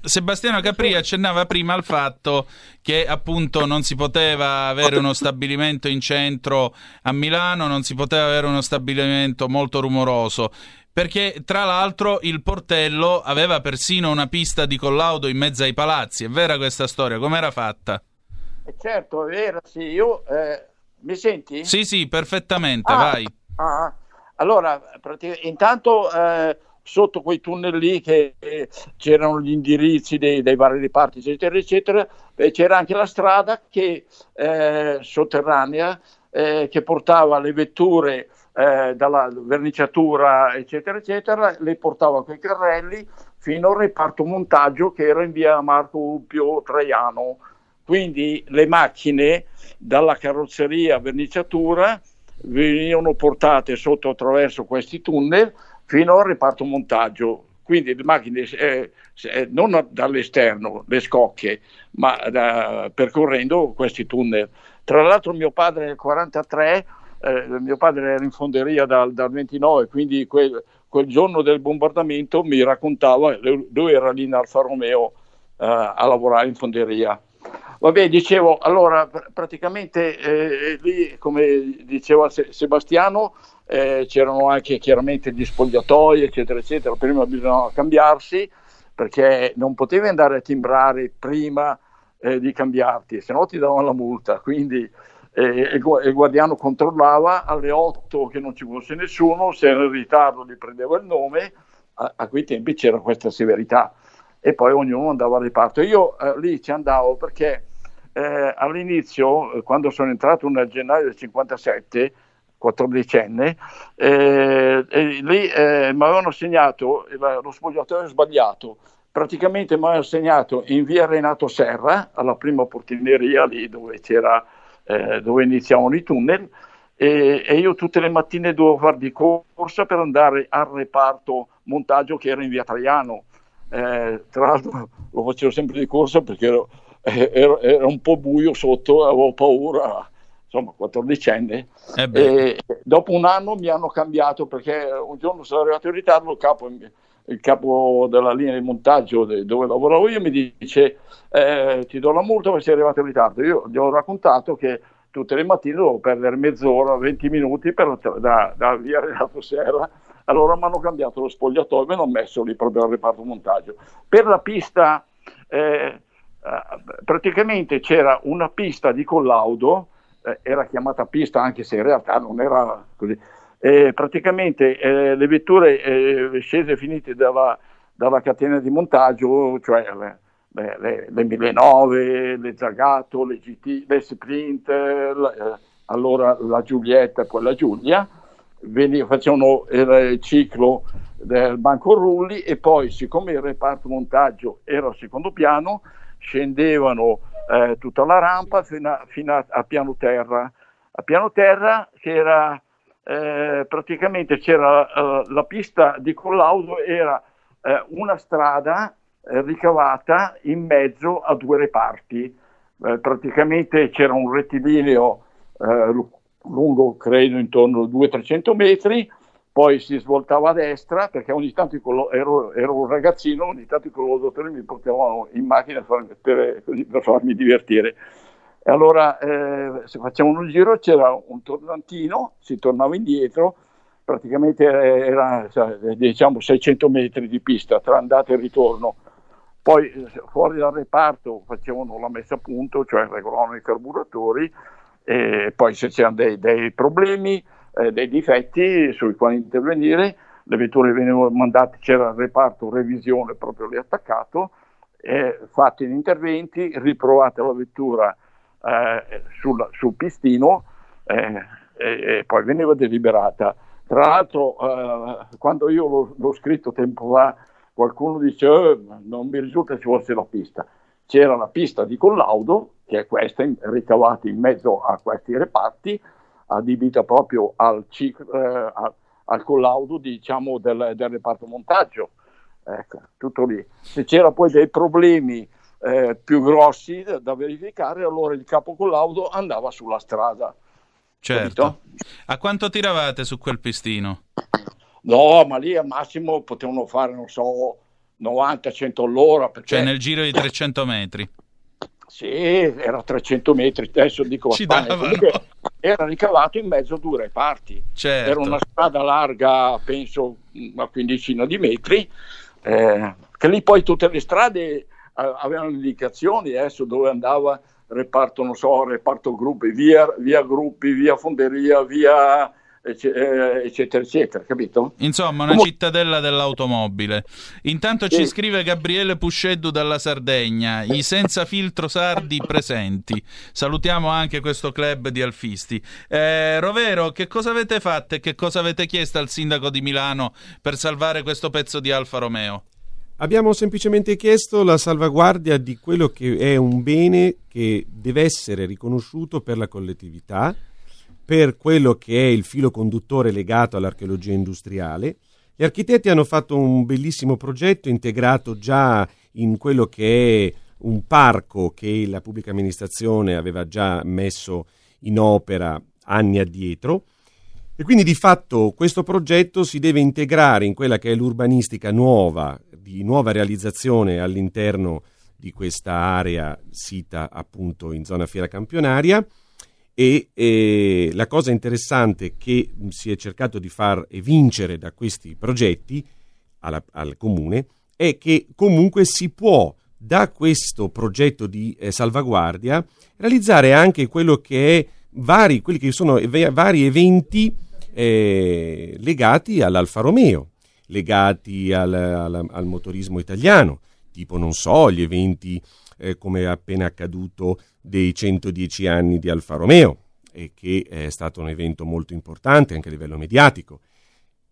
Sebastiano Capri accennava prima al fatto che appunto non si poteva avere uno stabilimento in centro a Milano, non si poteva avere uno stabilimento molto rumoroso. Perché tra l'altro il portello aveva persino una pista di collaudo in mezzo ai palazzi. È vera questa storia? Com'era fatta? Eh, certo, è vero, sì, io... eh, mi senti? Sì, sì, perfettamente, Ah, vai. ah, allora, pratic- intanto eh, sotto quei tunnel lì che eh, c'erano gli indirizzi dei, dei vari reparti, eccetera, eccetera, eh, c'era anche la strada che, eh, sotterranea eh, che portava le vetture eh, dalla verniciatura, eccetera, eccetera, le portava con i carrelli fino al reparto montaggio che era in via Marco Upio Traiano. Quindi le macchine dalla carrozzeria a verniciatura venivano portate sotto attraverso questi tunnel fino al reparto montaggio. Quindi le macchine eh, se- non dall'esterno, le scocche, ma da- percorrendo questi tunnel. Tra l'altro mio padre nel 43, eh, mio padre era in fonderia dal, dal 29, quindi quel, quel giorno del bombardamento mi raccontava, lui era lì in Alfa Romeo eh, a lavorare in fonderia. Vabbè, dicevo, allora pr- praticamente eh, lì, come diceva Se- Sebastiano, eh, c'erano anche chiaramente gli spogliatoi, eccetera, eccetera. Prima bisognava cambiarsi perché non potevi andare a timbrare prima eh, di cambiarti, se no ti davano la multa. Quindi eh, il gu- il guardiano controllava alle 8 che non ci fosse nessuno, se era in ritardo gli prendeva il nome, a, a quei tempi c'era questa severità e poi ognuno andava al riparto. Io eh, lì ci andavo perché eh, all'inizio, eh, quando sono entrato nel gennaio del 57, 14enne, eh, e lì eh, mi avevano assegnato il- lo spogliatoio sbagliato. Praticamente mi avevano assegnato in via Renato Serra, alla prima portineria lì dove, eh, dove iniziavano i tunnel, e, e io tutte le mattine dovevo fare di corsa per andare al reparto montaggio che era in via Traiano. Eh, tra l'altro lo facevo sempre di corsa perché ero, eh, ero- era un po' buio sotto, avevo paura, insomma, 14enne. Eh beh. E dopo un anno mi hanno cambiato perché un giorno sono arrivato in ritardo, il capo, il capo della linea di montaggio dove lavoravo io mi dice eh, ti do la multa perché sei arrivato in ritardo. Io gli ho raccontato che tutte le mattine dovevo perdere mezz'ora, 20 minuti per, da, da via Renato Serra. Allora mi hanno cambiato lo spogliatoio e mi hanno messo lì proprio al reparto montaggio. Per la pista, eh, eh, praticamente c'era una pista di collaudo, eh, era chiamata pista anche se in realtà non era così. Eh, praticamente le vetture eh, scese e finite dalla, dalla catena di montaggio, cioè le, le, le, le 1009, le Zagato, le GT, le Sprint, la- eh, allora la Giulietta e poi la Giulia, facevano il ciclo del banco rulli e poi siccome il reparto montaggio era al secondo piano scendevano eh, tutta la rampa fino, a, fino a- a piano terra. A piano terra c'era eh, praticamente c'era eh, la pista di collaudo era eh, una strada eh, ricavata in mezzo a due reparti. Eh, praticamente c'era un rettilineo eh, lungo credo intorno a 200-300 metri poi si svoltava a destra perché ogni tanto i collo- ero, ero un ragazzino, ogni tanto i collaboratori mi portavano in macchina per, per- per farmi divertire. E allora eh, se facevano un giro c'era un tornantino, si tornava indietro, praticamente era cioè, diciamo 600 metri di pista tra andata e ritorno. Poi fuori dal reparto facevano la messa a punto, cioè regolavano i carburatori e poi se c'erano dei, dei problemi, eh, dei difetti sui quali intervenire, le vetture venivano mandate, c'era il reparto revisione proprio lì attaccato, eh, fatti gli interventi, riprovate la vettura eh, sul, sul pistino eh, e, poi veniva deliberata. Tra l'altro, eh, quando io l'ho, l'ho scritto tempo fa, qualcuno dice "Eh, non mi risulta ci fosse la pista. C'era la pista di collaudo, che è questa, ricavata in mezzo a questi reparti, adibita proprio al, ciclo, eh, al, al collaudo diciamo, del, del reparto montaggio. Ecco, tutto lì. Se c'era poi dei problemi eh, più grossi da, da verificare, allora il capo collaudo andava sulla strada. Certo. Capito? A quanto tiravate su quel pistino? No, ma lì al massimo potevano fare, non so, 90-100 all'ora. Perché, Cioè nel giro di 300 metri. Sì, era 300 metri, adesso dico Ci era ricavato in mezzo a due reparti. Certo. Era una strada larga, penso, una quindicina di metri, eh, che lì poi tutte le strade eh, avevano indicazioni adesso dove andava reparto, non so, reparto gruppi, via, via gruppi, via fonderia, via eccetera, eccetera, capito? Insomma, una Comunque- cittadella dell'automobile. Intanto ci Sì. scrive Gabriele Pusceddu dalla Sardegna, i senza filtro sardi presenti. Salutiamo anche questo club di alfisti. Eh, Rovero, che cosa avete fatto e che cosa avete chiesto al sindaco di Milano per salvare questo pezzo di Alfa Romeo? Abbiamo semplicemente chiesto la salvaguardia di quello che è un bene che deve essere riconosciuto per la collettività, per quello che è il filo conduttore legato all'archeologia industriale. Gli architetti hanno fatto un bellissimo progetto integrato già in quello che è un parco che la pubblica amministrazione aveva già messo in opera anni addietro. E quindi di fatto questo progetto si deve integrare in quella che è l'urbanistica nuova, di nuova realizzazione all'interno di questa area sita appunto in zona Fiera Campionaria e eh, la cosa interessante che si è cercato di far evincere da questi progetti alla, al comune è che comunque si può da questo progetto di eh, salvaguardia realizzare anche quello che è vari, quelli che sono ve- vari eventi eh, legati all'Alfa Romeo, legati al, al, al, motorismo italiano, tipo, non so, gli eventi eh, come è appena accaduto dei 110 anni di Alfa Romeo, e che è stato un evento molto importante anche a livello mediatico.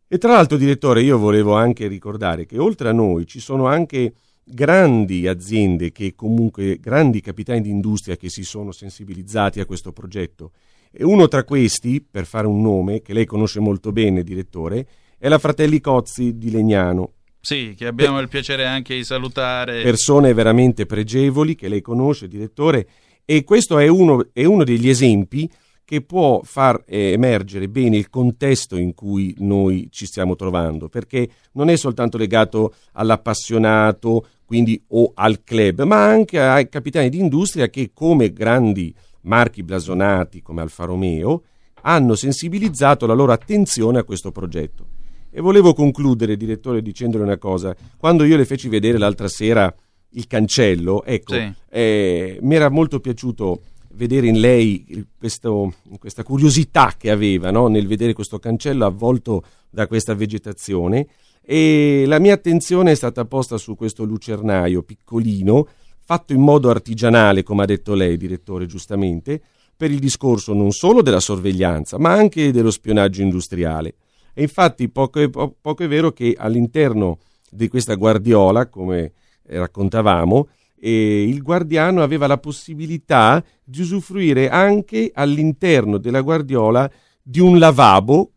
E tra l'altro, direttore, io volevo anche ricordare che oltre a noi ci sono anche grandi aziende che comunque grandi capitani di industria che si sono sensibilizzati a questo progetto e uno tra questi, per fare un nome che lei conosce molto bene, direttore, è la Fratelli Cozzi di Legnano. Sì, che abbiamo Beh, il piacere anche di salutare. Persone veramente pregevoli che lei conosce, direttore, e questo è uno, è uno degli esempi che può far eh, emergere bene il contesto in cui noi ci stiamo trovando, perché non è soltanto legato all'appassionato, quindi o al club, ma anche ai capitani di industria che come grandi marchi blasonati come Alfa Romeo, hanno sensibilizzato la loro attenzione a questo progetto. E volevo concludere, direttore, dicendole una cosa. Quando io le feci vedere l'altra sera il cancello, ecco, sì. eh, mi era molto piaciuto vedere in lei questo, questa curiosità che aveva no? nel vedere questo cancello avvolto da questa vegetazione e la mia attenzione è stata posta su questo lucernaio piccolino fatto in modo artigianale, come ha detto lei, direttore, giustamente, per il discorso non solo della sorveglianza, ma anche dello spionaggio industriale. E infatti poco è, poco è vero che all'interno di questa guardiola, come raccontavamo, eh, il guardiano aveva la possibilità di usufruire anche all'interno della guardiola di un lavabo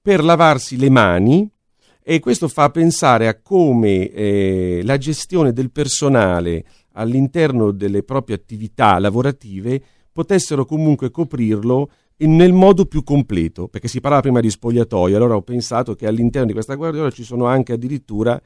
per lavarsi le mani e questo fa pensare a come eh, la gestione del personale all'interno delle proprie attività lavorative potessero comunque coprirlo nel modo più completo, perché si parlava prima di spogliatoio, allora ho pensato che all'interno di questa guardiola ci sono anche addirittura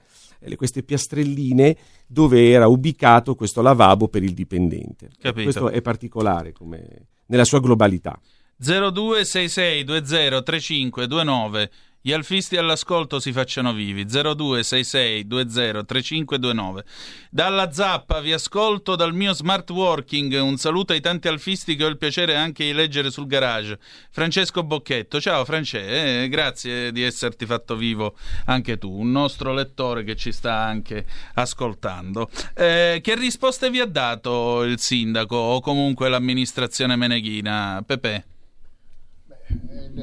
queste piastrelline dove era ubicato questo lavabo per il dipendente. Capito. Questo è particolare come, nella sua globalità. 0266 20 35 29 gli alfisti all'ascolto si facciano vivi. 0266 20 3529 dalla zappa vi ascolto dal mio smart working. Un saluto ai tanti alfisti che ho il piacere anche di leggere sul garage. Francesco Bocchetto. Ciao Francesco eh, grazie di esserti fatto vivo anche tu. Un nostro lettore che ci sta anche ascoltando. Eh, che risposte vi ha dato il sindaco o comunque l'amministrazione meneghina? Pepe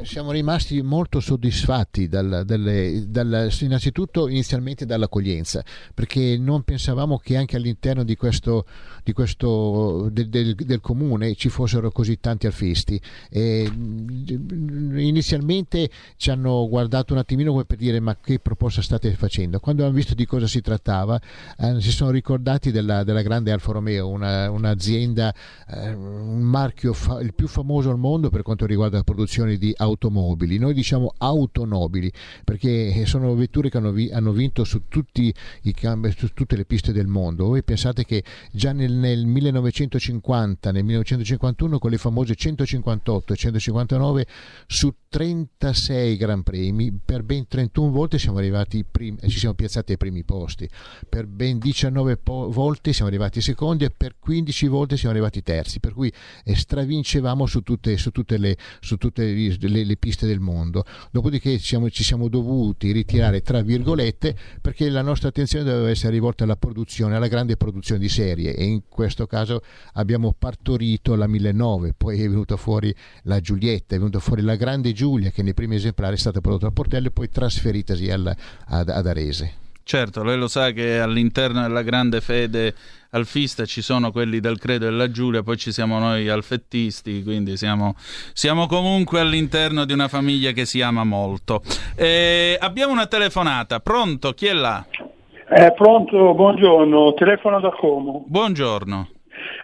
siamo rimasti molto soddisfatti dal, dalle, dal, innanzitutto inizialmente dall'accoglienza perché non pensavamo che anche all'interno di questo, di questo del, del, del, comune ci fossero così tanti alfisti e, mm, inizialmente ci hanno guardato un attimino come per dire ma che proposta state facendo? Quando hanno visto di cosa si trattava eh, si sono ricordati della, della grande Alfa Romeo una, un'azienda eh, un marchio fa, il più famoso al mondo per quanto riguarda la produzione di automobili. Noi diciamo autonobili perché sono vetture che hanno, hanno vinto su, cambi, su, tutte le piste del mondo. Voi pensate che già nel, nel 1950, nel 1951 con le famose 158 e 159 su 36 Gran Premi per ben 31 volte siamo arrivati primi, ci siamo piazzati ai primi posti, per ben 19 po- volte siamo arrivati secondi e per 15 volte siamo arrivati terzi, per cui eh, stravincevamo su tutte, su tutte le, su tutte tutte le, le piste del mondo. Dopodiché siamo, ci siamo dovuti ritirare tra virgolette perché la nostra attenzione doveva essere rivolta alla produzione, alla grande produzione di serie e in questo caso abbiamo partorito la 1009, poi è venuta fuori la Giulietta, è venuta fuori la grande Giulia che nei primi esemplari è stata prodotta a Portello e poi trasferitasi al, ad, ad Arese. Certo, lei lo sa che all'interno della grande fede alfista ci sono quelli del credo della Giulia, poi ci siamo noi alfettisti, quindi siamo, siamo comunque all'interno di una famiglia che si ama molto. Eh, abbiamo una telefonata, pronto? Chi è là? Eh, pronto, buongiorno, telefono da Como. Buongiorno.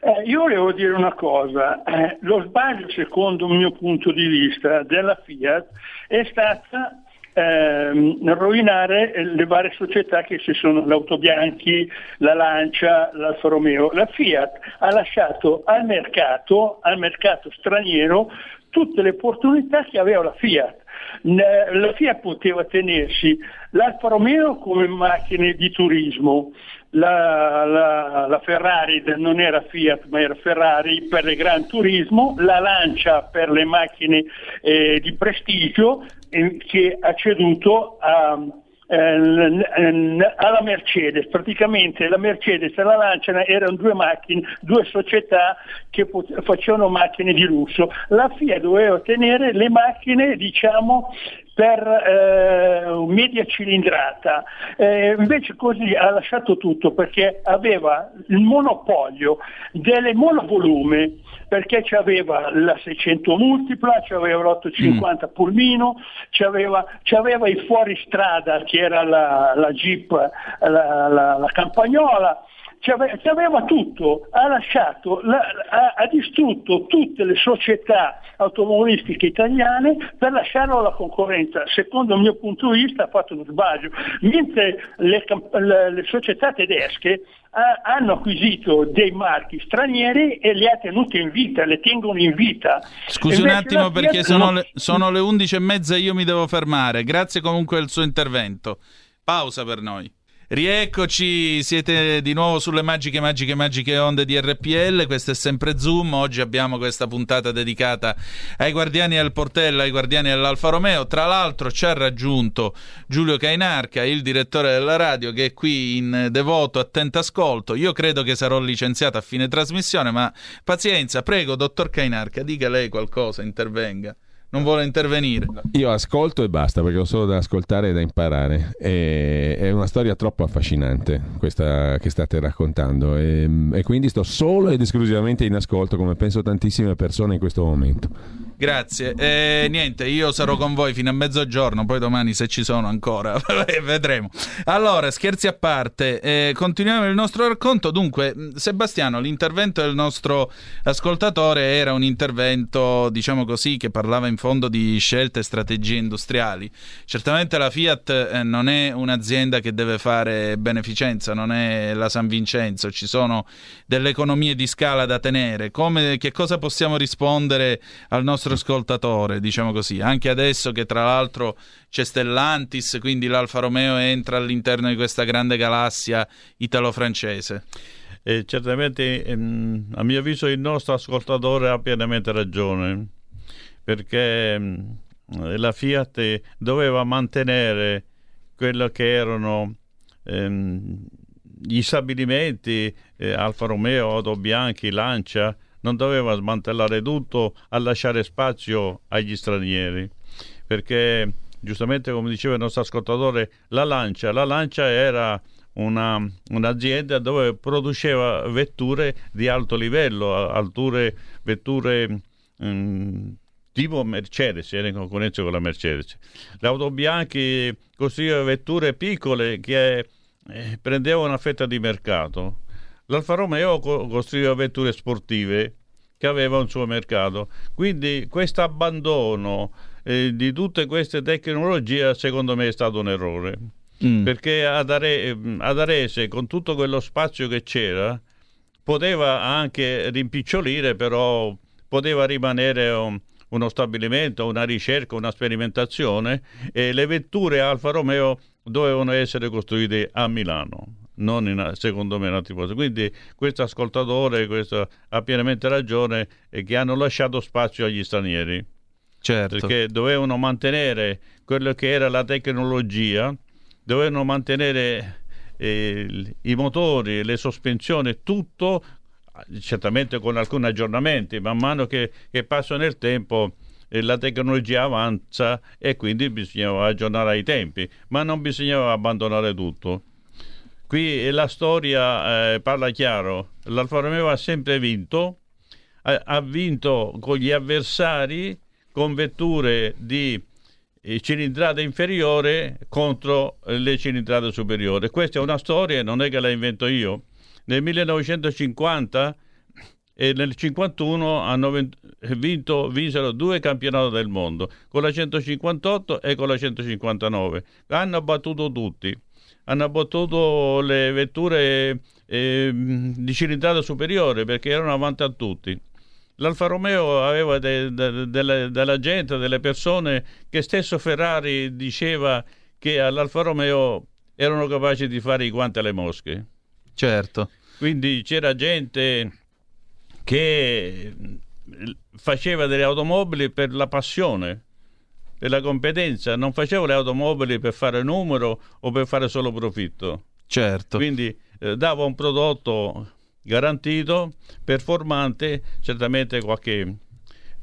Eh, io volevo dire una cosa, eh, lo sbaglio secondo il mio punto di vista della Fiat è stata ehm, rovinare le varie società che ci sono, l'Autobianchi, la Lancia, l'Alfa Romeo. La Fiat ha lasciato al mercato, al mercato straniero tutte le opportunità che aveva la Fiat. La Fiat poteva tenersi l'Alfa Romeo come macchine di turismo, la, la- la Ferrari non era Fiat ma era Ferrari per il Gran Turismo, la Lancia per le macchine eh, di prestigio eh, che ha ceduto a, eh, n- n- alla Mercedes. Praticamente la Mercedes e la Lancia erano due macchine, due società che pot- facevano macchine di lusso. La Fiat doveva tenere le macchine, diciamo, per eh, media cilindrata. Eh, invece così ha lasciato tutto perché aveva il monopolio delle monovolume perché c'aveva la 600 multipla, c'aveva l'850 pulmino, c'aveva, c'aveva i fuoristrada che era la, la Jeep, la, la- la campagnola, c'ave- c'aveva tutto, ha lasciato, la- ha, ha distrutto tutte le società automobilistiche italiane per lasciarlo alla concorrenza. Secondo il mio punto di vista ha fatto uno sbaglio, mentre le, le- le società tedesche ha- hanno acquisito dei marchi stranieri e li ha tenuti in vita, le tengono in vita. Scusi un Invece attimo la perché sono non- le, sono le 11 e mezza e io mi devo fermare. Grazie comunque del suo intervento. Pausa per noi. Rieccoci, siete di nuovo sulle magiche, magiche, magiche onde di RPL. Questo è sempre Zoom. Oggi abbiamo questa puntata dedicata ai guardiani del Portello, ai guardiani dell'Alfa Romeo. Tra l'altro, ci ha raggiunto Giulio Cainarca, il direttore della radio, che è qui in devoto, attento ascolto. Io credo che sarò licenziato a fine trasmissione, ma pazienza, prego, dottor Cainarca, dica lei qualcosa, intervenga. Non vuole intervenire. Io ascolto e basta perché ho solo da ascoltare e da imparare. E- è una storia troppo affascinante questa che state raccontando e, e quindi sto solo ed esclusivamente in ascolto come penso tantissime persone in questo momento. Grazie. E niente, io sarò con voi fino a mezzogiorno, poi domani se ci sono ancora, [LAUGHS] vedremo. Allora, scherzi a parte, eh, continuiamo il nostro racconto. Dunque, mh, Sebastiano, l'intervento del nostro ascoltatore era un intervento, diciamo così, che parlava in fondo di scelte e strategie industriali. Certamente la Fiat eh, non è un'azienda che deve fare beneficenza, non è la San Vincenzo, ci sono delle economie di scala da tenere. Come, che cosa possiamo rispondere al nostro ascoltatore, diciamo così? Anche adesso che tra l'altro c'è Stellantis, quindi l'Alfa Romeo entra all'interno di questa grande galassia italo-francese. E certamente, ehm, a mio avviso, il nostro ascoltatore ha pienamente ragione, perché ehm, la Fiat doveva mantenere quello che erano ehm, gli stabilimenti eh, Alfa Romeo, Auto Bianchi, Lancia, non doveva smantellare tutto a lasciare spazio agli stranieri, perché giustamente come diceva il nostro ascoltatore, la Lancia, la Lancia era una, un'azienda dove produceva vetture di alto livello, alture, vetture mm, tipo Mercedes, era in concorrenza con la Mercedes. L'Auto Bianchi costruiva vetture piccole che eh, prendevano una fetta di mercato. L'Alfa Romeo co- costruiva vetture sportive che aveva un suo mercato. Quindi questo abbandono eh, di tutte queste tecnologie secondo me è stato un errore. Mm. Perché ad, Are- ad Arese, con tutto quello spazio che c'era, poteva anche rimpicciolire, però poteva rimanere un- uno stabilimento, una ricerca, una sperimentazione e le vetture Alfa Romeo dovevano essere costruite a Milano. Non in, secondo me in altri posti. Quindi questo ascoltatore questo, ha pienamente ragione e che hanno lasciato spazio agli stranieri Certo. perché dovevano mantenere quello che era la tecnologia, dovevano mantenere eh, i motori, le sospensioni, tutto certamente con alcuni aggiornamenti, man mano che, che passa nel tempo eh, la tecnologia avanza e quindi bisognava aggiornare ai tempi, ma non bisognava abbandonare tutto. Qui la storia eh, parla chiaro. L'Alfa Romeo ha sempre vinto, ha, ha vinto con gli avversari con vetture di eh, cilindrata inferiore contro le cilindrate superiori. Questa è una storia, non è che la invento io. Nel 1950 e nel 51 hanno vinto, vinsero due campionati del mondo, con la 158 e con la 159. Hanno battuto tutti. Hanno battuto le vetture eh, di cilindrata superiore perché erano avanti a tutti. L'Alfa Romeo aveva de- de- delle- della gente, delle persone che stesso Ferrari diceva che all'Alfa Romeo erano capaci di fare i guanti alle mosche. Certo. Quindi c'era gente che faceva delle automobili per la passione, per la competenza, non faceva le automobili per fare numero o per fare solo profitto. Certo. Quindi eh, dava un prodotto garantito, performante, certamente qualche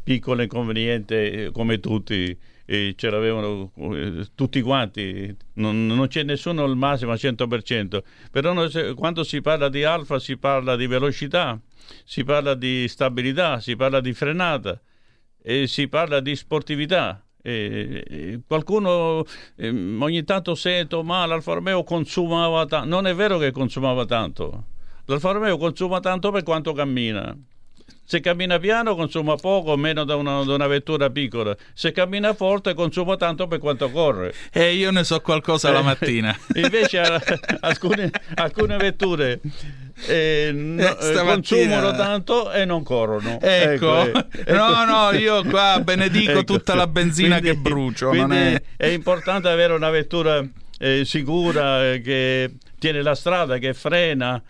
piccolo inconveniente eh, come tutti eh, ce l'avevano eh, tutti quanti, non, non c'è nessuno al massimo al 100%, però noi quando si parla di alfa si parla di velocità, si parla di stabilità, si parla di frenata e si parla di sportività. E- e qualcuno ehm, ogni tanto sento ma l'Alfa Romeo consumava tanto non è vero che consumava tanto l'Alfa Romeo consuma tanto per quanto cammina se cammina piano consuma poco, meno da una, da una vettura piccola. Se cammina forte consuma tanto per quanto corre. E io ne so qualcosa la Eh, mattina. Invece [LAUGHS] alcune, alcune vetture eh, no- Eh, consumano tanto e non corrono. Ecco. eh, No, no, io qua benedico Ecco. tutta la benzina Quindi- che brucio. è... è importante avere una vettura eh, sicura eh, che tiene la strada, che frena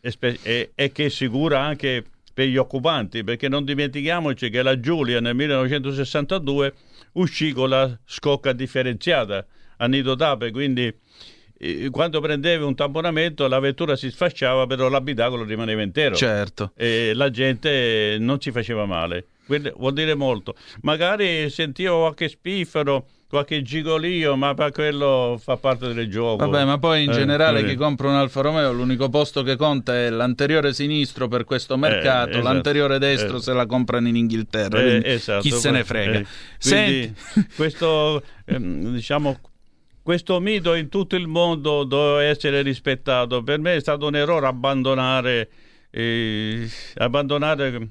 e, spe- e- e che è sicura anche per gli occupanti, perché non dimentichiamoci che la Giulia nel 1962 uscì con la scocca differenziata a nido d'ape, quindi quando prendevi un tamponamento la vettura si sfasciava, però l'abitacolo rimaneva intero Certo. e la gente non ci faceva male. Quindi vuol dire molto. Magari sentivo qualche spiffero, qualche gigolio, ma per quello fa parte del gioco. Vabbè, ma poi in Eh, generale così. chi compra un Alfa Romeo l'unico posto che conta è l'anteriore sinistro per questo mercato, esatto. l'anteriore destro Eh. se la comprano in Inghilterra. Eh, quindi esatto, chi se ne frega. eh, Senti, quindi questo, ehm, diciamo, questo mito in tutto il mondo deve essere rispettato. Per me è stato un errore abbandonare, eh, abbandonare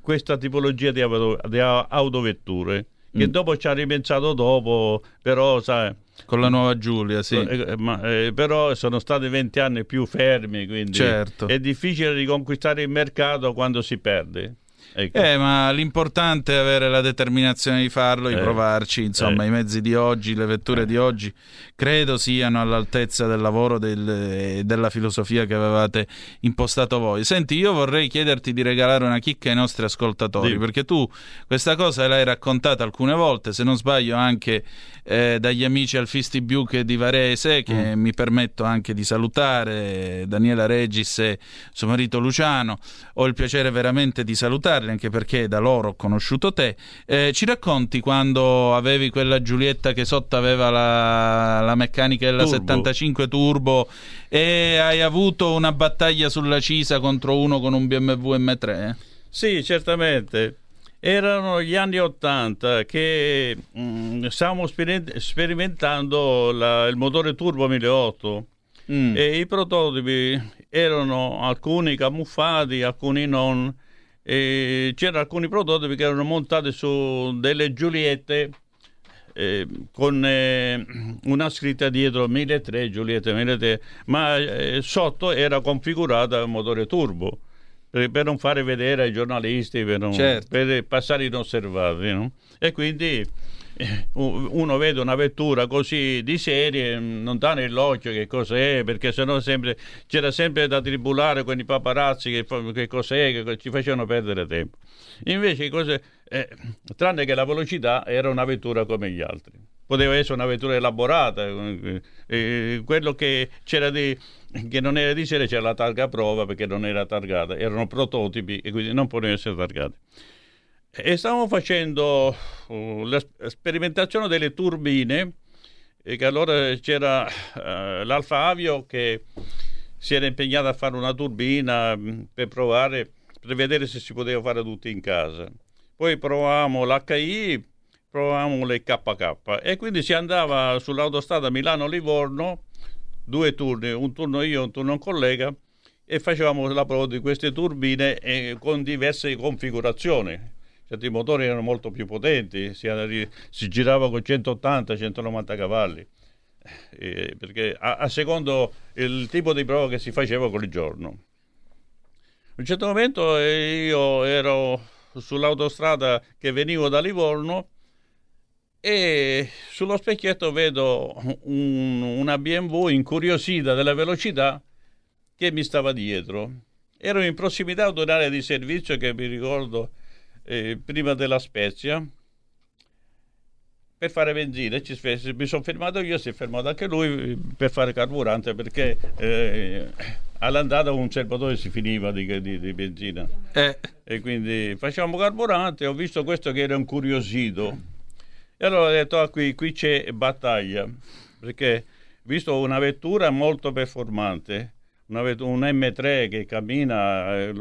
questa tipologia di, auto- di autovetture. Che Mm. dopo ci ha ripensato dopo, però sai, con la nuova Giulia, sì. eh, ma, eh, però sono stati 20 anni più fermi, quindi Certo. è difficile riconquistare il mercato quando si perde. Ecco. Eh, ma l'importante è avere la determinazione di farlo, di Eh. provarci. Insomma, Eh. i mezzi di oggi, le vetture di oggi, credo siano all'altezza del lavoro del- e della filosofia che avevate impostato voi. Senti, io vorrei chiederti di regalare una chicca ai nostri ascoltatori, Dimmi. perché tu questa cosa l'hai raccontata alcune volte, se non sbaglio anche eh, dagli amici al Fistibuke di Varese, che Mm. mi permetto anche di salutare, Daniela Regis e suo marito Luciano. Ho il piacere veramente di salutarli, anche perché da loro ho conosciuto te. Eh, ci racconti quando avevi quella Giulietta che sotto aveva la, la meccanica della Turbo. 75 Turbo e hai avuto una battaglia sulla Cisa contro uno con un BMW M3? Sì, certamente. Erano gli anni Ottanta che mm, stavamo sperim- sperimentando la- il motore turbo 1008 Mm. e i prototipi erano alcuni camuffati, alcuni non. E c'erano alcuni prototipi che erano montati su delle Giuliette eh, con eh, una scritta dietro 1003 Giulietta 1003, ma eh, sotto era configurata il motore turbo per, non fare vedere ai giornalisti, per, non- Certo. per passare inosservati. no? E quindi eh, uno vede una vettura così di serie, mm, non dà nell'occhio che cos'è, perché sennò sempre, c'era sempre da tribulare con i paparazzi che, che cos'è, che ci facevano perdere tempo. Invece, cose, eh, tranne che la velocità, era una vettura come gli altri. Poteva essere una vettura elaborata, eh, eh, quello che c'era di, che non era di serie c'era la targa a prova perché non era targata, erano prototipi e quindi non potevano essere targati. E stavamo facendo uh, la sp- sperimentazione delle turbine e che allora c'era eh, l'Alfa Avio che si era impegnata a fare una turbina mh, per provare, per vedere se si poteva fare tutto in casa. Poi provavamo l'HI, provavamo le KK e quindi si andava sull'autostrada Milano-Livorno, due turni, un turno io, un turno un collega, e facevamo la prova di queste turbine eh, con diverse configurazioni. Certi motori erano molto più potenti, si, si girava con 180-190 cavalli, eh, perché a, a secondo il tipo di prova che si faceva quel giorno. A un certo momento eh, io ero sull'autostrada che venivo da Livorno e sullo specchietto vedo un- una BMW incuriosita della velocità che mi stava dietro. Ero in prossimità di un'area di servizio che mi ricordo eh, prima della Spezia per fare benzina. Ci mi sono fermato io, si è fermato anche lui eh, per fare carburante perché eh, all'andata un serbatoio si finiva di, di- di benzina. Eh, E quindi facciamo carburante. Ho visto questo che era incuriosito. E allora ho detto: ah, qui, qui c'è battaglia. Perché visto una vettura molto performante, una un M3 che cammina, eh,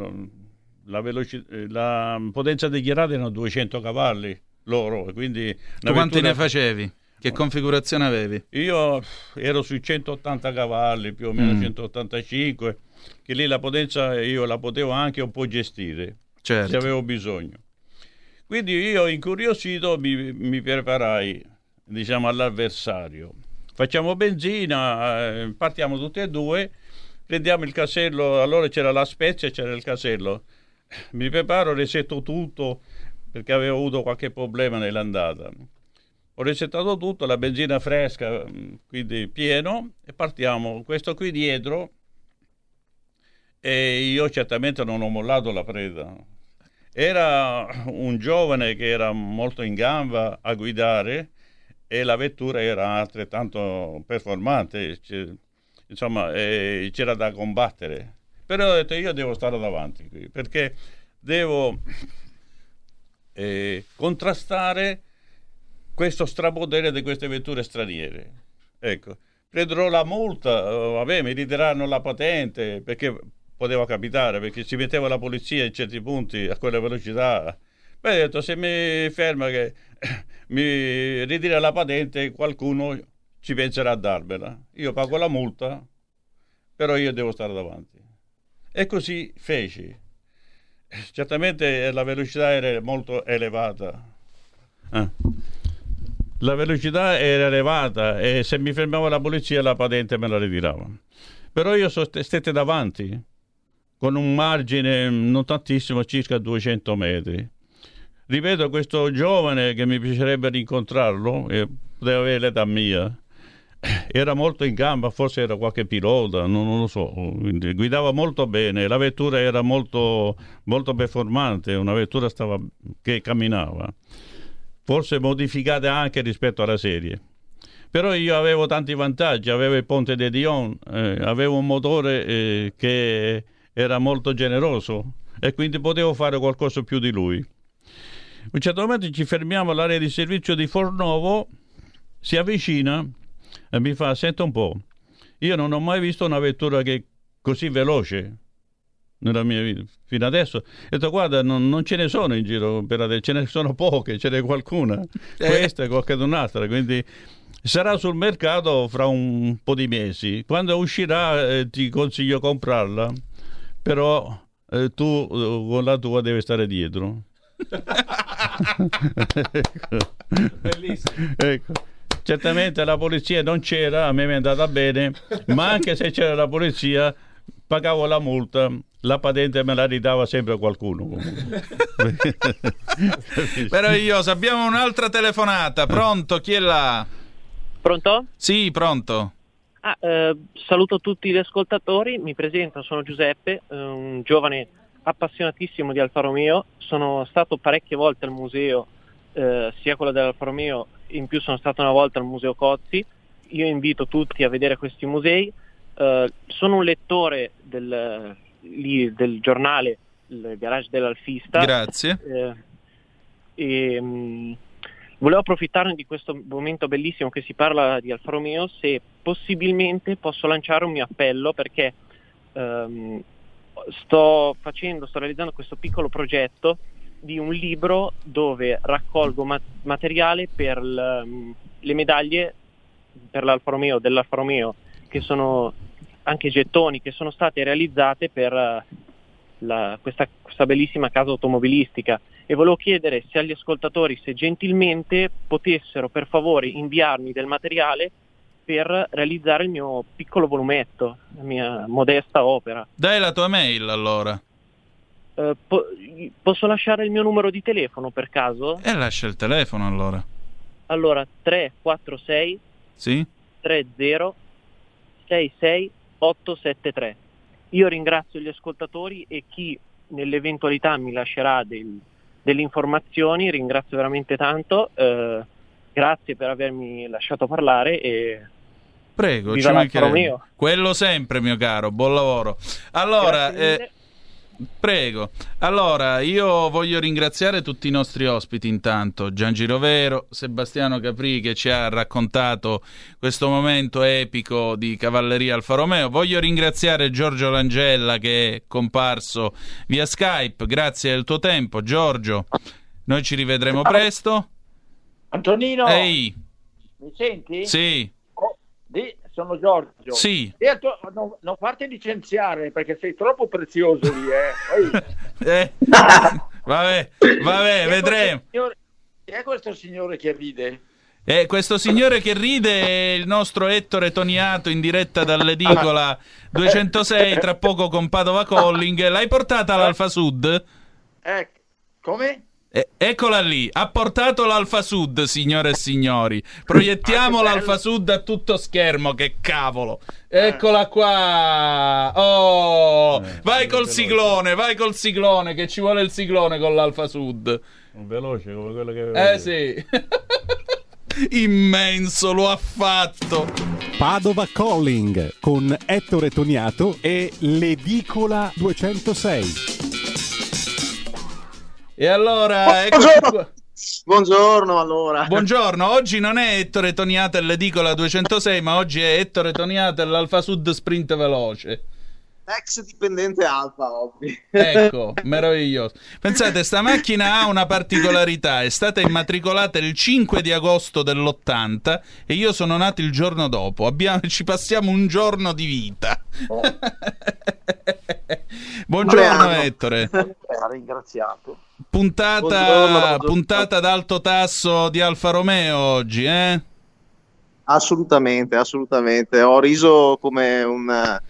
la, veloci- eh, la potenza dichiarata erano 200 cavalli loro. Quindi tu quanti vettura- ne facevi? Che configurazione avevi? io ero sui 180 cavalli, più o meno Mm. 185, che lì la potenza io la potevo anche un po' gestire, Certo. se avevo bisogno. Quindi io incuriosito mi, mi preparai, diciamo, all'avversario. Facciamo benzina, eh, partiamo tutti e due, prendiamo il casello, allora c'era la Spezia e c'era il casello. Mi preparo, resetto tutto perché avevo avuto qualche problema nell'andata. Ho resettato tutto, la benzina fresca, mh, quindi pieno, e partiamo. Questo qui dietro, e io certamente non ho mollato la preda. Era un giovane che era molto in gamba a guidare e la vettura era altrettanto performante, insomma, c'era da combattere. Però ho detto io devo stare davanti qui, perché devo eh, contrastare questo strapotere di queste vetture straniere. Ecco, prenderò la multa, eh, vabbè, mi ritireranno la patente, perché poteva capitare, perché si metteva la polizia in certi punti a quella velocità. Beh, ho detto, se mi ferma che [COUGHS] mi ritira la patente, qualcuno ci penserà a darmela. Io pago la multa, però io devo stare davanti. E così feci. Certamente la velocità era molto elevata. Ah. La velocità era elevata e se mi fermava la polizia la patente me la ritirava. Però io st- stette davanti con un margine non tantissimo, circa 200 metri. Ripeto, questo giovane che mi piacerebbe rincontrarlo, eh, poteva avere l'età mia, era molto in gamba, forse era qualche pilota, non, non lo so, guidava molto bene, la vettura era molto, molto performante, una vettura stava, che camminava, forse modificata anche rispetto alla serie. Però io avevo tanti vantaggi, avevo il ponte di Dion, eh, avevo un motore eh, che era molto generoso e quindi potevo fare qualcosa più di lui. A un certo momento ci fermiamo all'area di servizio di Fornovo, si avvicina e mi fa, senta un po', io non ho mai visto una vettura che è così veloce nella mia vita fino adesso. Ho detto, guarda, non, non ce ne sono in giro per adesso, ce ne sono poche, ce n'è qualcuna, questa e qualcun'altra, quindi sarà sul mercato fra un po' di mesi. Quando uscirà eh, ti consiglio comprarla, però eh, tu eh, con la tua devi stare dietro. [LAUGHS] Bellissimo. [LAUGHS] Ecco. Certamente la polizia non c'era, a me mi è andata bene, ma anche se c'era la polizia, pagavo la multa, la patente me la ridava sempre qualcuno. io abbiamo un'altra telefonata. Pronto? Chi è là? Pronto? Sì, pronto. Ah, eh, saluto tutti gli ascoltatori, mi presento, sono Giuseppe, eh, un giovane appassionatissimo di Alfa Romeo, sono stato parecchie volte al museo, eh, sia quello dell'Alfa Romeo, in più sono stato una volta al Museo Cozzi, io invito tutti a vedere questi musei, Eh, sono un lettore del, lì, del giornale Il Garage dell'Alfista. Grazie. Eh, e, mh, volevo approfittare di questo momento bellissimo che si parla di Alfa Romeo se possibilmente posso lanciare un mio appello perché ehm, sto facendo, sto realizzando questo piccolo progetto di un libro dove raccolgo ma- materiale per l- le medaglie per l'Alfa Romeo, dell'Alfa Romeo, che sono anche gettoni che sono state realizzate per eh, la- questa, questa bellissima casa automobilistica e volevo chiedere se agli ascoltatori se gentilmente potessero per favore inviarmi del materiale per realizzare il mio piccolo volumetto, la mia modesta opera. Dai la tua mail allora. Eh, po- posso lasciare il mio numero di telefono per caso? E lascia il telefono allora. Allora 346 Sì? 30 66 873. Io ringrazio gli ascoltatori e chi nell'eventualità mi lascerà del- delle informazioni, ringrazio veramente tanto. eh, grazie per avermi lasciato parlare e Prego, ci mancherebbe. Quello sempre, mio caro, buon lavoro. Allora, eh, prego. Allora, io voglio ringraziare tutti i nostri ospiti intanto, Gian Girovero, Sebastiano Capri che ci ha raccontato questo momento epico di Cavalleria Alfa Romeo. Voglio ringraziare Giorgio Langella che è comparso via Skype. Grazie del tuo tempo, Giorgio. Noi ci rivedremo presto. Antonino, Ehi, mi senti? sì, Oh, di- sono Giorgio. Sì. E al tuo- non, non farti licenziare perché sei troppo prezioso lì, eh. [LAUGHS] Eh, [LAUGHS] vabbè, vabbè, vedremo. signore- Chi è questo signore che ride? Eh, questo signore che ride è il nostro Ettore Toniato in diretta dall'edicola 206, tra poco con Padova Calling. L'hai portata all'Alfa Sud? Eh, come? Eh, eccola lì, ha portato l'Alfa Sud, signore e signori. Proiettiamo Ah, l'Alfa Sud a tutto schermo, che cavolo. Eccola qua. Oh, vai col siglone, vai col siglone, che ci vuole il siglone con l'Alfa Sud. Veloce come quello che Eh sì. [LAUGHS] Immenso, lo ha fatto. Padova Calling con Ettore Toniato e l'edicola 206. E allora, Buongiorno. Buongiorno allora. Buongiorno, oggi non è Ettore Toniato e l'edicola 206, ma oggi è Ettore Toniato e l'Alfa Sud Sprint Veloce. Ex dipendente Alfa, ovvio. Ecco, [LAUGHS] meraviglioso. Pensate, sta macchina ha una particolarità, è stata immatricolata il 5 di agosto dell'80 e io sono nato il giorno dopo. Abbiamo- ci passiamo un giorno di vita. [LAUGHS] Buongiorno Buongiorno. Ettore. [LAUGHS] Ha ringraziato. Puntata, Buongiorno, buongiorno. puntata ad alto tasso di Alfa Romeo oggi, eh? Assolutamente, assolutamente. Ho riso come un eh,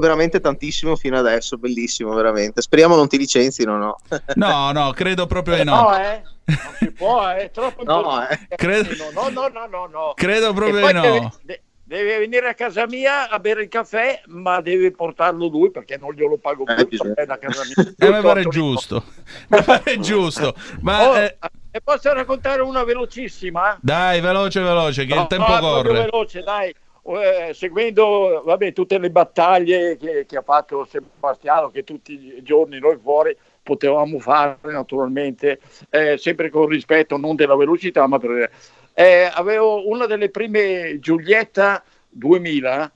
veramente tantissimo fino adesso, bellissimo, veramente. Speriamo non ti licenzino, no? [LAUGHS] No, no, credo proprio di No, no. eh. Non si può, eh. È troppo No, importante. Credo- No, no, no, no, no. Credo proprio di deve, no. de- deve venire a casa mia a bere il caffè, ma deve portarlo lui perché non glielo pago più. Eh, bisogna. da casa mia. Eh, mi pare giusto. [LAUGHS] Mi pare giusto. Ma Oh, eh, E posso raccontare una velocissima? dai, veloce, veloce, che il No, tempo no, corre. veloce, dai. Eh, seguendo vabbè, tutte le battaglie che, che ha fatto Sebastiano, che tutti i giorni noi fuori potevamo fare naturalmente, eh, sempre con rispetto non della velocità, ma per... eh, avevo una delle prime Giulietta 2000,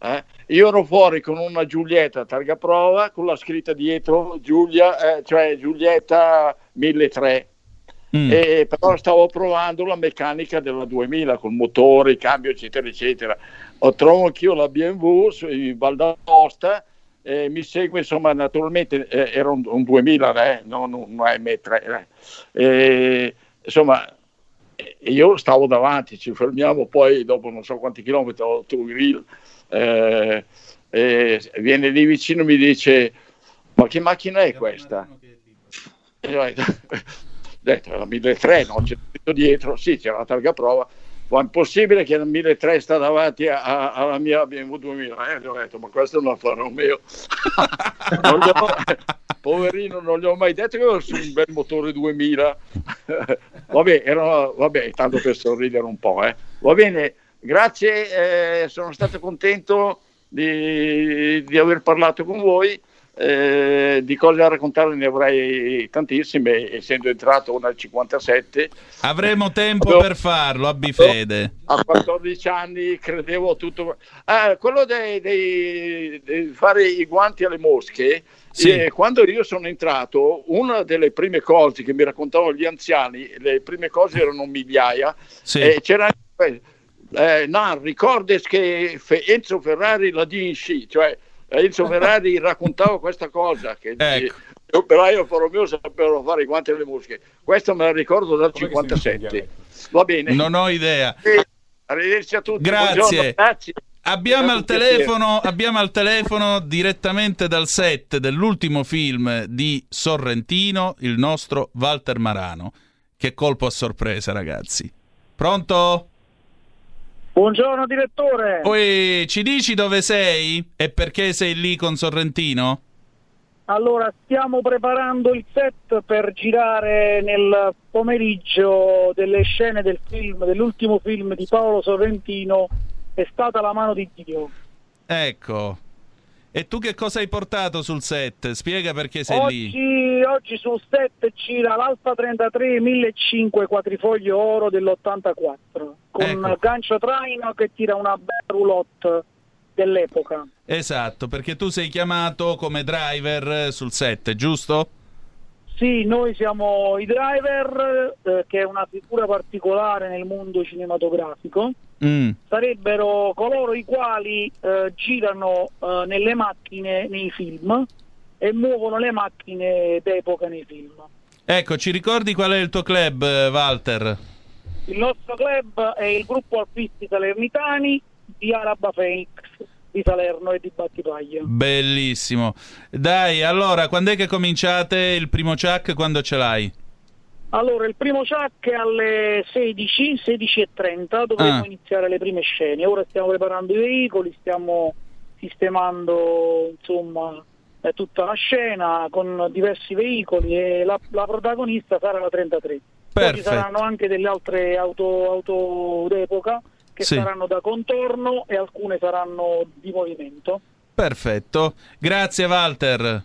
eh, io ero fuori con una Giulietta targa prova con la scritta dietro Giulia, eh, cioè Giulietta 1300 Mm. e però stavo provando la meccanica della 2000 col motore, il cambio eccetera eccetera ho trovato anch'io la BMW in Val d'Aosta eh, mi segue insomma naturalmente eh, era un, un 2000 eh, non un M3 eh. E, insomma eh, io stavo davanti ci fermiamo poi dopo non so quanti chilometri ho tu grill eh, e viene lì vicino e mi dice ma che macchina è questa? E ho detto, era 1300, no? c'è dietro, sì, c'era la targa prova, ma è impossibile che il 1300 sta davanti a- a- alla mia BMW 2000. Eh, ho detto, ma questo è un Alfa Romeo. Non gli ho- poverino, non gli ho mai detto che avevo un bel motore 2000. [LAUGHS] vabbè, era, vabbè, tanto per sorridere un po'. Eh. Va bene, grazie, eh, sono stato contento di, di aver parlato con voi. Eh, di cose da raccontare ne avrei tantissime, essendo entrato nel 57. Avremo tempo Avevo- per farlo, abbi fede. A 14 anni credevo tutto. Ah, quello dei fare i guanti alle mosche. Sì. eh, quando io sono entrato, una delle prime cose che mi raccontavano gli anziani, le prime cose erano migliaia, Sì. e c'era eh, no, ricordes che Enzo Ferrari la dici, cioè Enzo [LAUGHS] Ferrari raccontava questa cosa, che Ecco. l'operaio Romeo sapevano fare i guanti alle mosche. Questa me la ricordo dal 57. Va bene. Non ho idea. Eh, Arrivederci a tutti. Grazie. Abbiamo al, telefono, abbiamo al telefono direttamente dal set dell'ultimo film di Sorrentino il nostro Walter Marano. Che colpo a sorpresa, ragazzi. Pronto? Buongiorno direttore. Poi ci dici dove sei e perché sei lì con Sorrentino? Allora, stiamo preparando il set per girare nel pomeriggio delle scene del film, dell'ultimo film di Paolo Sorrentino, È stata la mano di Dio. Ecco. E tu che cosa hai portato sul set? Spiega perché sei lì. Oggi, oggi sul set gira l'Alfa 33 1500 quadrifoglio oro dell'84 con Ecco. gancio traino che tira una bella roulotte dell'epoca. Esatto, perché tu sei chiamato come driver eh, sul set, giusto? Sì, noi siamo i driver, eh, che è una figura particolare nel mondo cinematografico. Mm. Sarebbero coloro i quali eh, girano eh, nelle macchine nei film e muovono le macchine d'epoca nei film. Ecco, ci ricordi qual è il tuo club, Walter? Il nostro club è il gruppo alpisti salernitani di Araba Phoenix di Salerno e di Battipaglia. Bellissimo. Dai, allora, quando è che cominciate il primo chuck? Quando ce l'hai? Allora, il primo chuck è alle 16, 16.30, dovremo Ah. iniziare le prime scene. Ora stiamo preparando i veicoli, stiamo sistemando insomma eh, tutta la scena con diversi veicoli e la, la protagonista sarà la 33. Poi ci Perfetto. saranno anche delle altre auto, auto d'epoca che Sì. saranno da contorno e alcune saranno di movimento. Perfetto. Grazie, Walter.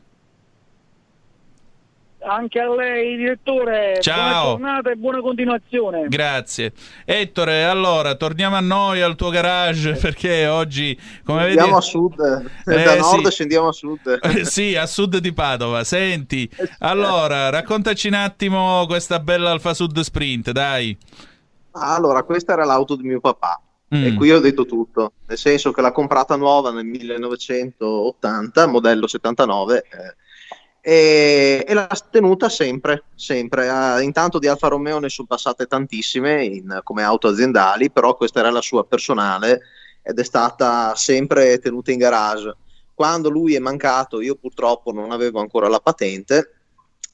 Anche a lei, direttore, Ciao. buona giornata e buona continuazione. Grazie. Ettore, allora, torniamo a noi, al tuo garage, [LAUGHS] perché oggi, come vedi... Andiamo a sud, Eh, da nord sì. scendiamo a sud. [LAUGHS] Eh, sì, a sud di Padova. Senti, allora, raccontaci un attimo questa bella Alfa Sud Sprint, dai. Allora, questa era l'auto di mio papà. Mm. E qui ho detto tutto, nel senso che l'ha comprata nuova nel 1980, modello 79, eh, e, e l'ha tenuta sempre, sempre. Ah, intanto di Alfa Romeo ne sono passate tantissime in- come auto aziendali, però questa era la sua personale ed è stata sempre tenuta in garage. Quando lui è mancato, io purtroppo non avevo ancora la patente,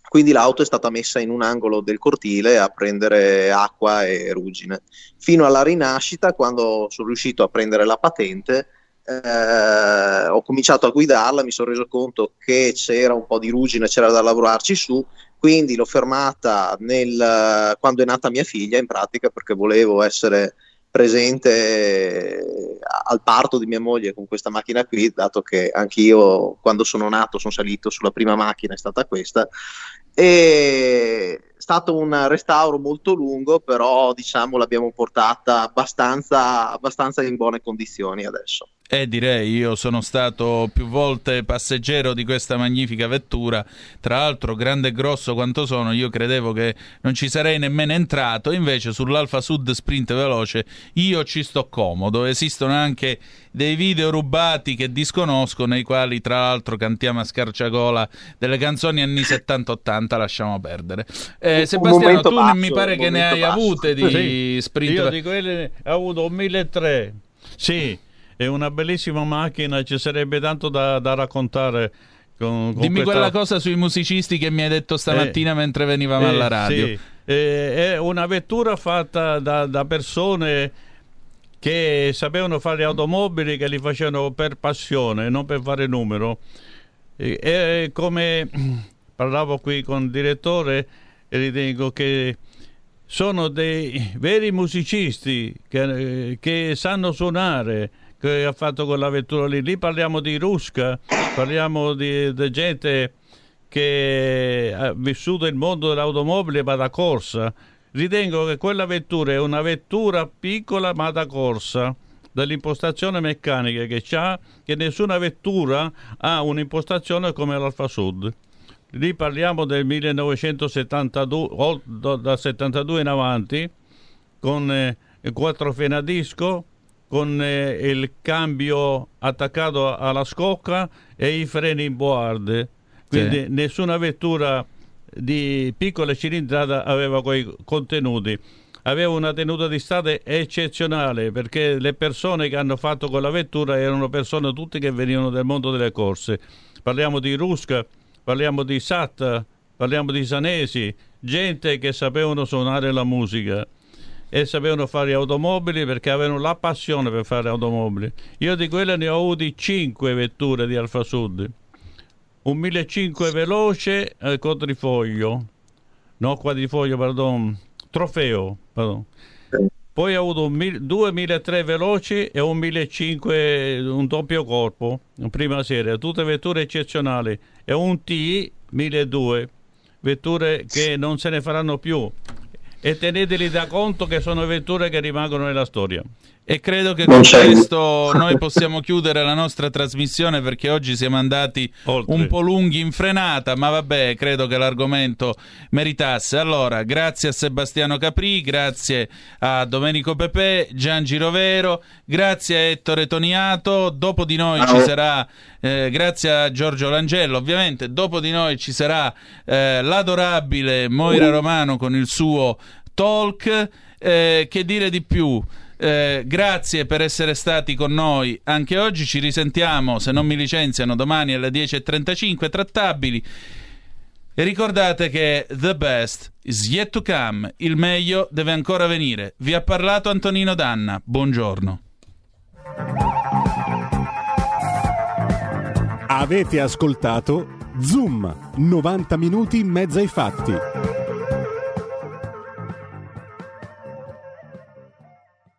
quindi l'auto è stata messa in un angolo del cortile a prendere acqua e ruggine. Fino alla rinascita, quando sono riuscito a prendere la patente, eh, ho cominciato a guidarla, mi sono reso conto che c'era un po' di ruggine, c'era da lavorarci su, quindi l'ho fermata nel- quando è nata mia figlia, in pratica, perché volevo essere presente eh, al parto di mia moglie con questa macchina qui, dato che anch'io quando sono nato sono salito sulla prima macchina, è stata questa. È stato un restauro molto lungo, però diciamo l'abbiamo portata abbastanza, abbastanza in buone condizioni adesso. Eh, direi, io sono stato più volte passeggero di questa magnifica vettura, tra l'altro grande e grosso quanto sono, io credevo che non ci sarei nemmeno entrato, invece sull'Alfa Sud Sprint Veloce io ci sto comodo, esistono anche dei video rubati che disconosco, nei quali tra l'altro cantiamo a scarciagola delle canzoni anni [LAUGHS] 70-80, lasciamo perdere. Eh, Sebastiano, tu basso, mi pare che ne hai basso. avute di [LAUGHS] Sì, sprint Io di quelle ho avuto un 1003. Sì, è una bellissima macchina, ci sarebbe tanto da, da raccontare. Con, con Dimmi questa- quella cosa sui musicisti che mi hai detto stamattina Eh, mentre venivamo eh, alla radio. sì. Eh, è una vettura fatta da, da persone che sapevano fare automobili, che li facevano per passione, non per fare numero. E, come [CLEARS THROAT] parlavo qui con il direttore, e ritengo che sono dei veri musicisti che, che sanno suonare, che ha fatto quella vettura lì. Lì parliamo di Rusca, parliamo di, di gente che ha vissuto il mondo dell'automobile ma da corsa. Ritengo che quella vettura è una vettura piccola ma da corsa dall'impostazione meccanica che ha, che nessuna vettura ha un'impostazione come l'Alfa Sud. Lì parliamo del 1972, o da- dal 72 in avanti, con eh, quattro freni a disco, con eh, il cambio attaccato alla scocca e i freni in board. Quindi Sì. nessuna vettura di piccola cilindrata aveva quei contenuti. Aveva una tenuta di strada eccezionale perché le persone che hanno fatto quella vettura erano persone tutte che venivano dal mondo delle corse. Parliamo di Rusca, parliamo di Sat, parliamo di Sanesi, gente che sapevano suonare la musica e sapevano fare automobili perché avevano la passione per fare automobili. Io di quelle ne ho avuti 5 vetture di Alfa Sud. Un 1500 veloce eh, quadrifoglio, no quadrifoglio, pardon, trofeo, pardon. Poi ho avuto un due 1003 veloci e un 1500 un doppio corpo, in prima serie, tutte vetture eccezionali. E un T 1200, vetture che non se ne faranno più. E teneteli da conto che sono vetture che rimangono nella storia. E credo che Non con c'è- questo noi possiamo chiudere la nostra trasmissione perché oggi siamo andati un po' lunghi in frenata, ma vabbè, credo che l'argomento meritasse. Allora, grazie a Sebastiano Capri, grazie a Domenico Pepe, Gian Girovero, grazie a Ettore Toniato, dopo di noi ci Ciao. sarà, eh, grazie a Giorgio Langello, ovviamente, dopo di noi ci sarà eh, l'adorabile Moira Romano con il suo talk. Eh, che dire di più? Eh, grazie per essere stati con noi anche oggi. Ci risentiamo, se non mi licenziano, domani alle 10.35 trattabili. E ricordate che the best is yet to come, il meglio deve ancora venire. Vi ha parlato Antonino Danna. Buongiorno. Avete ascoltato Zoom, 90 minuti in mezzo ai fatti.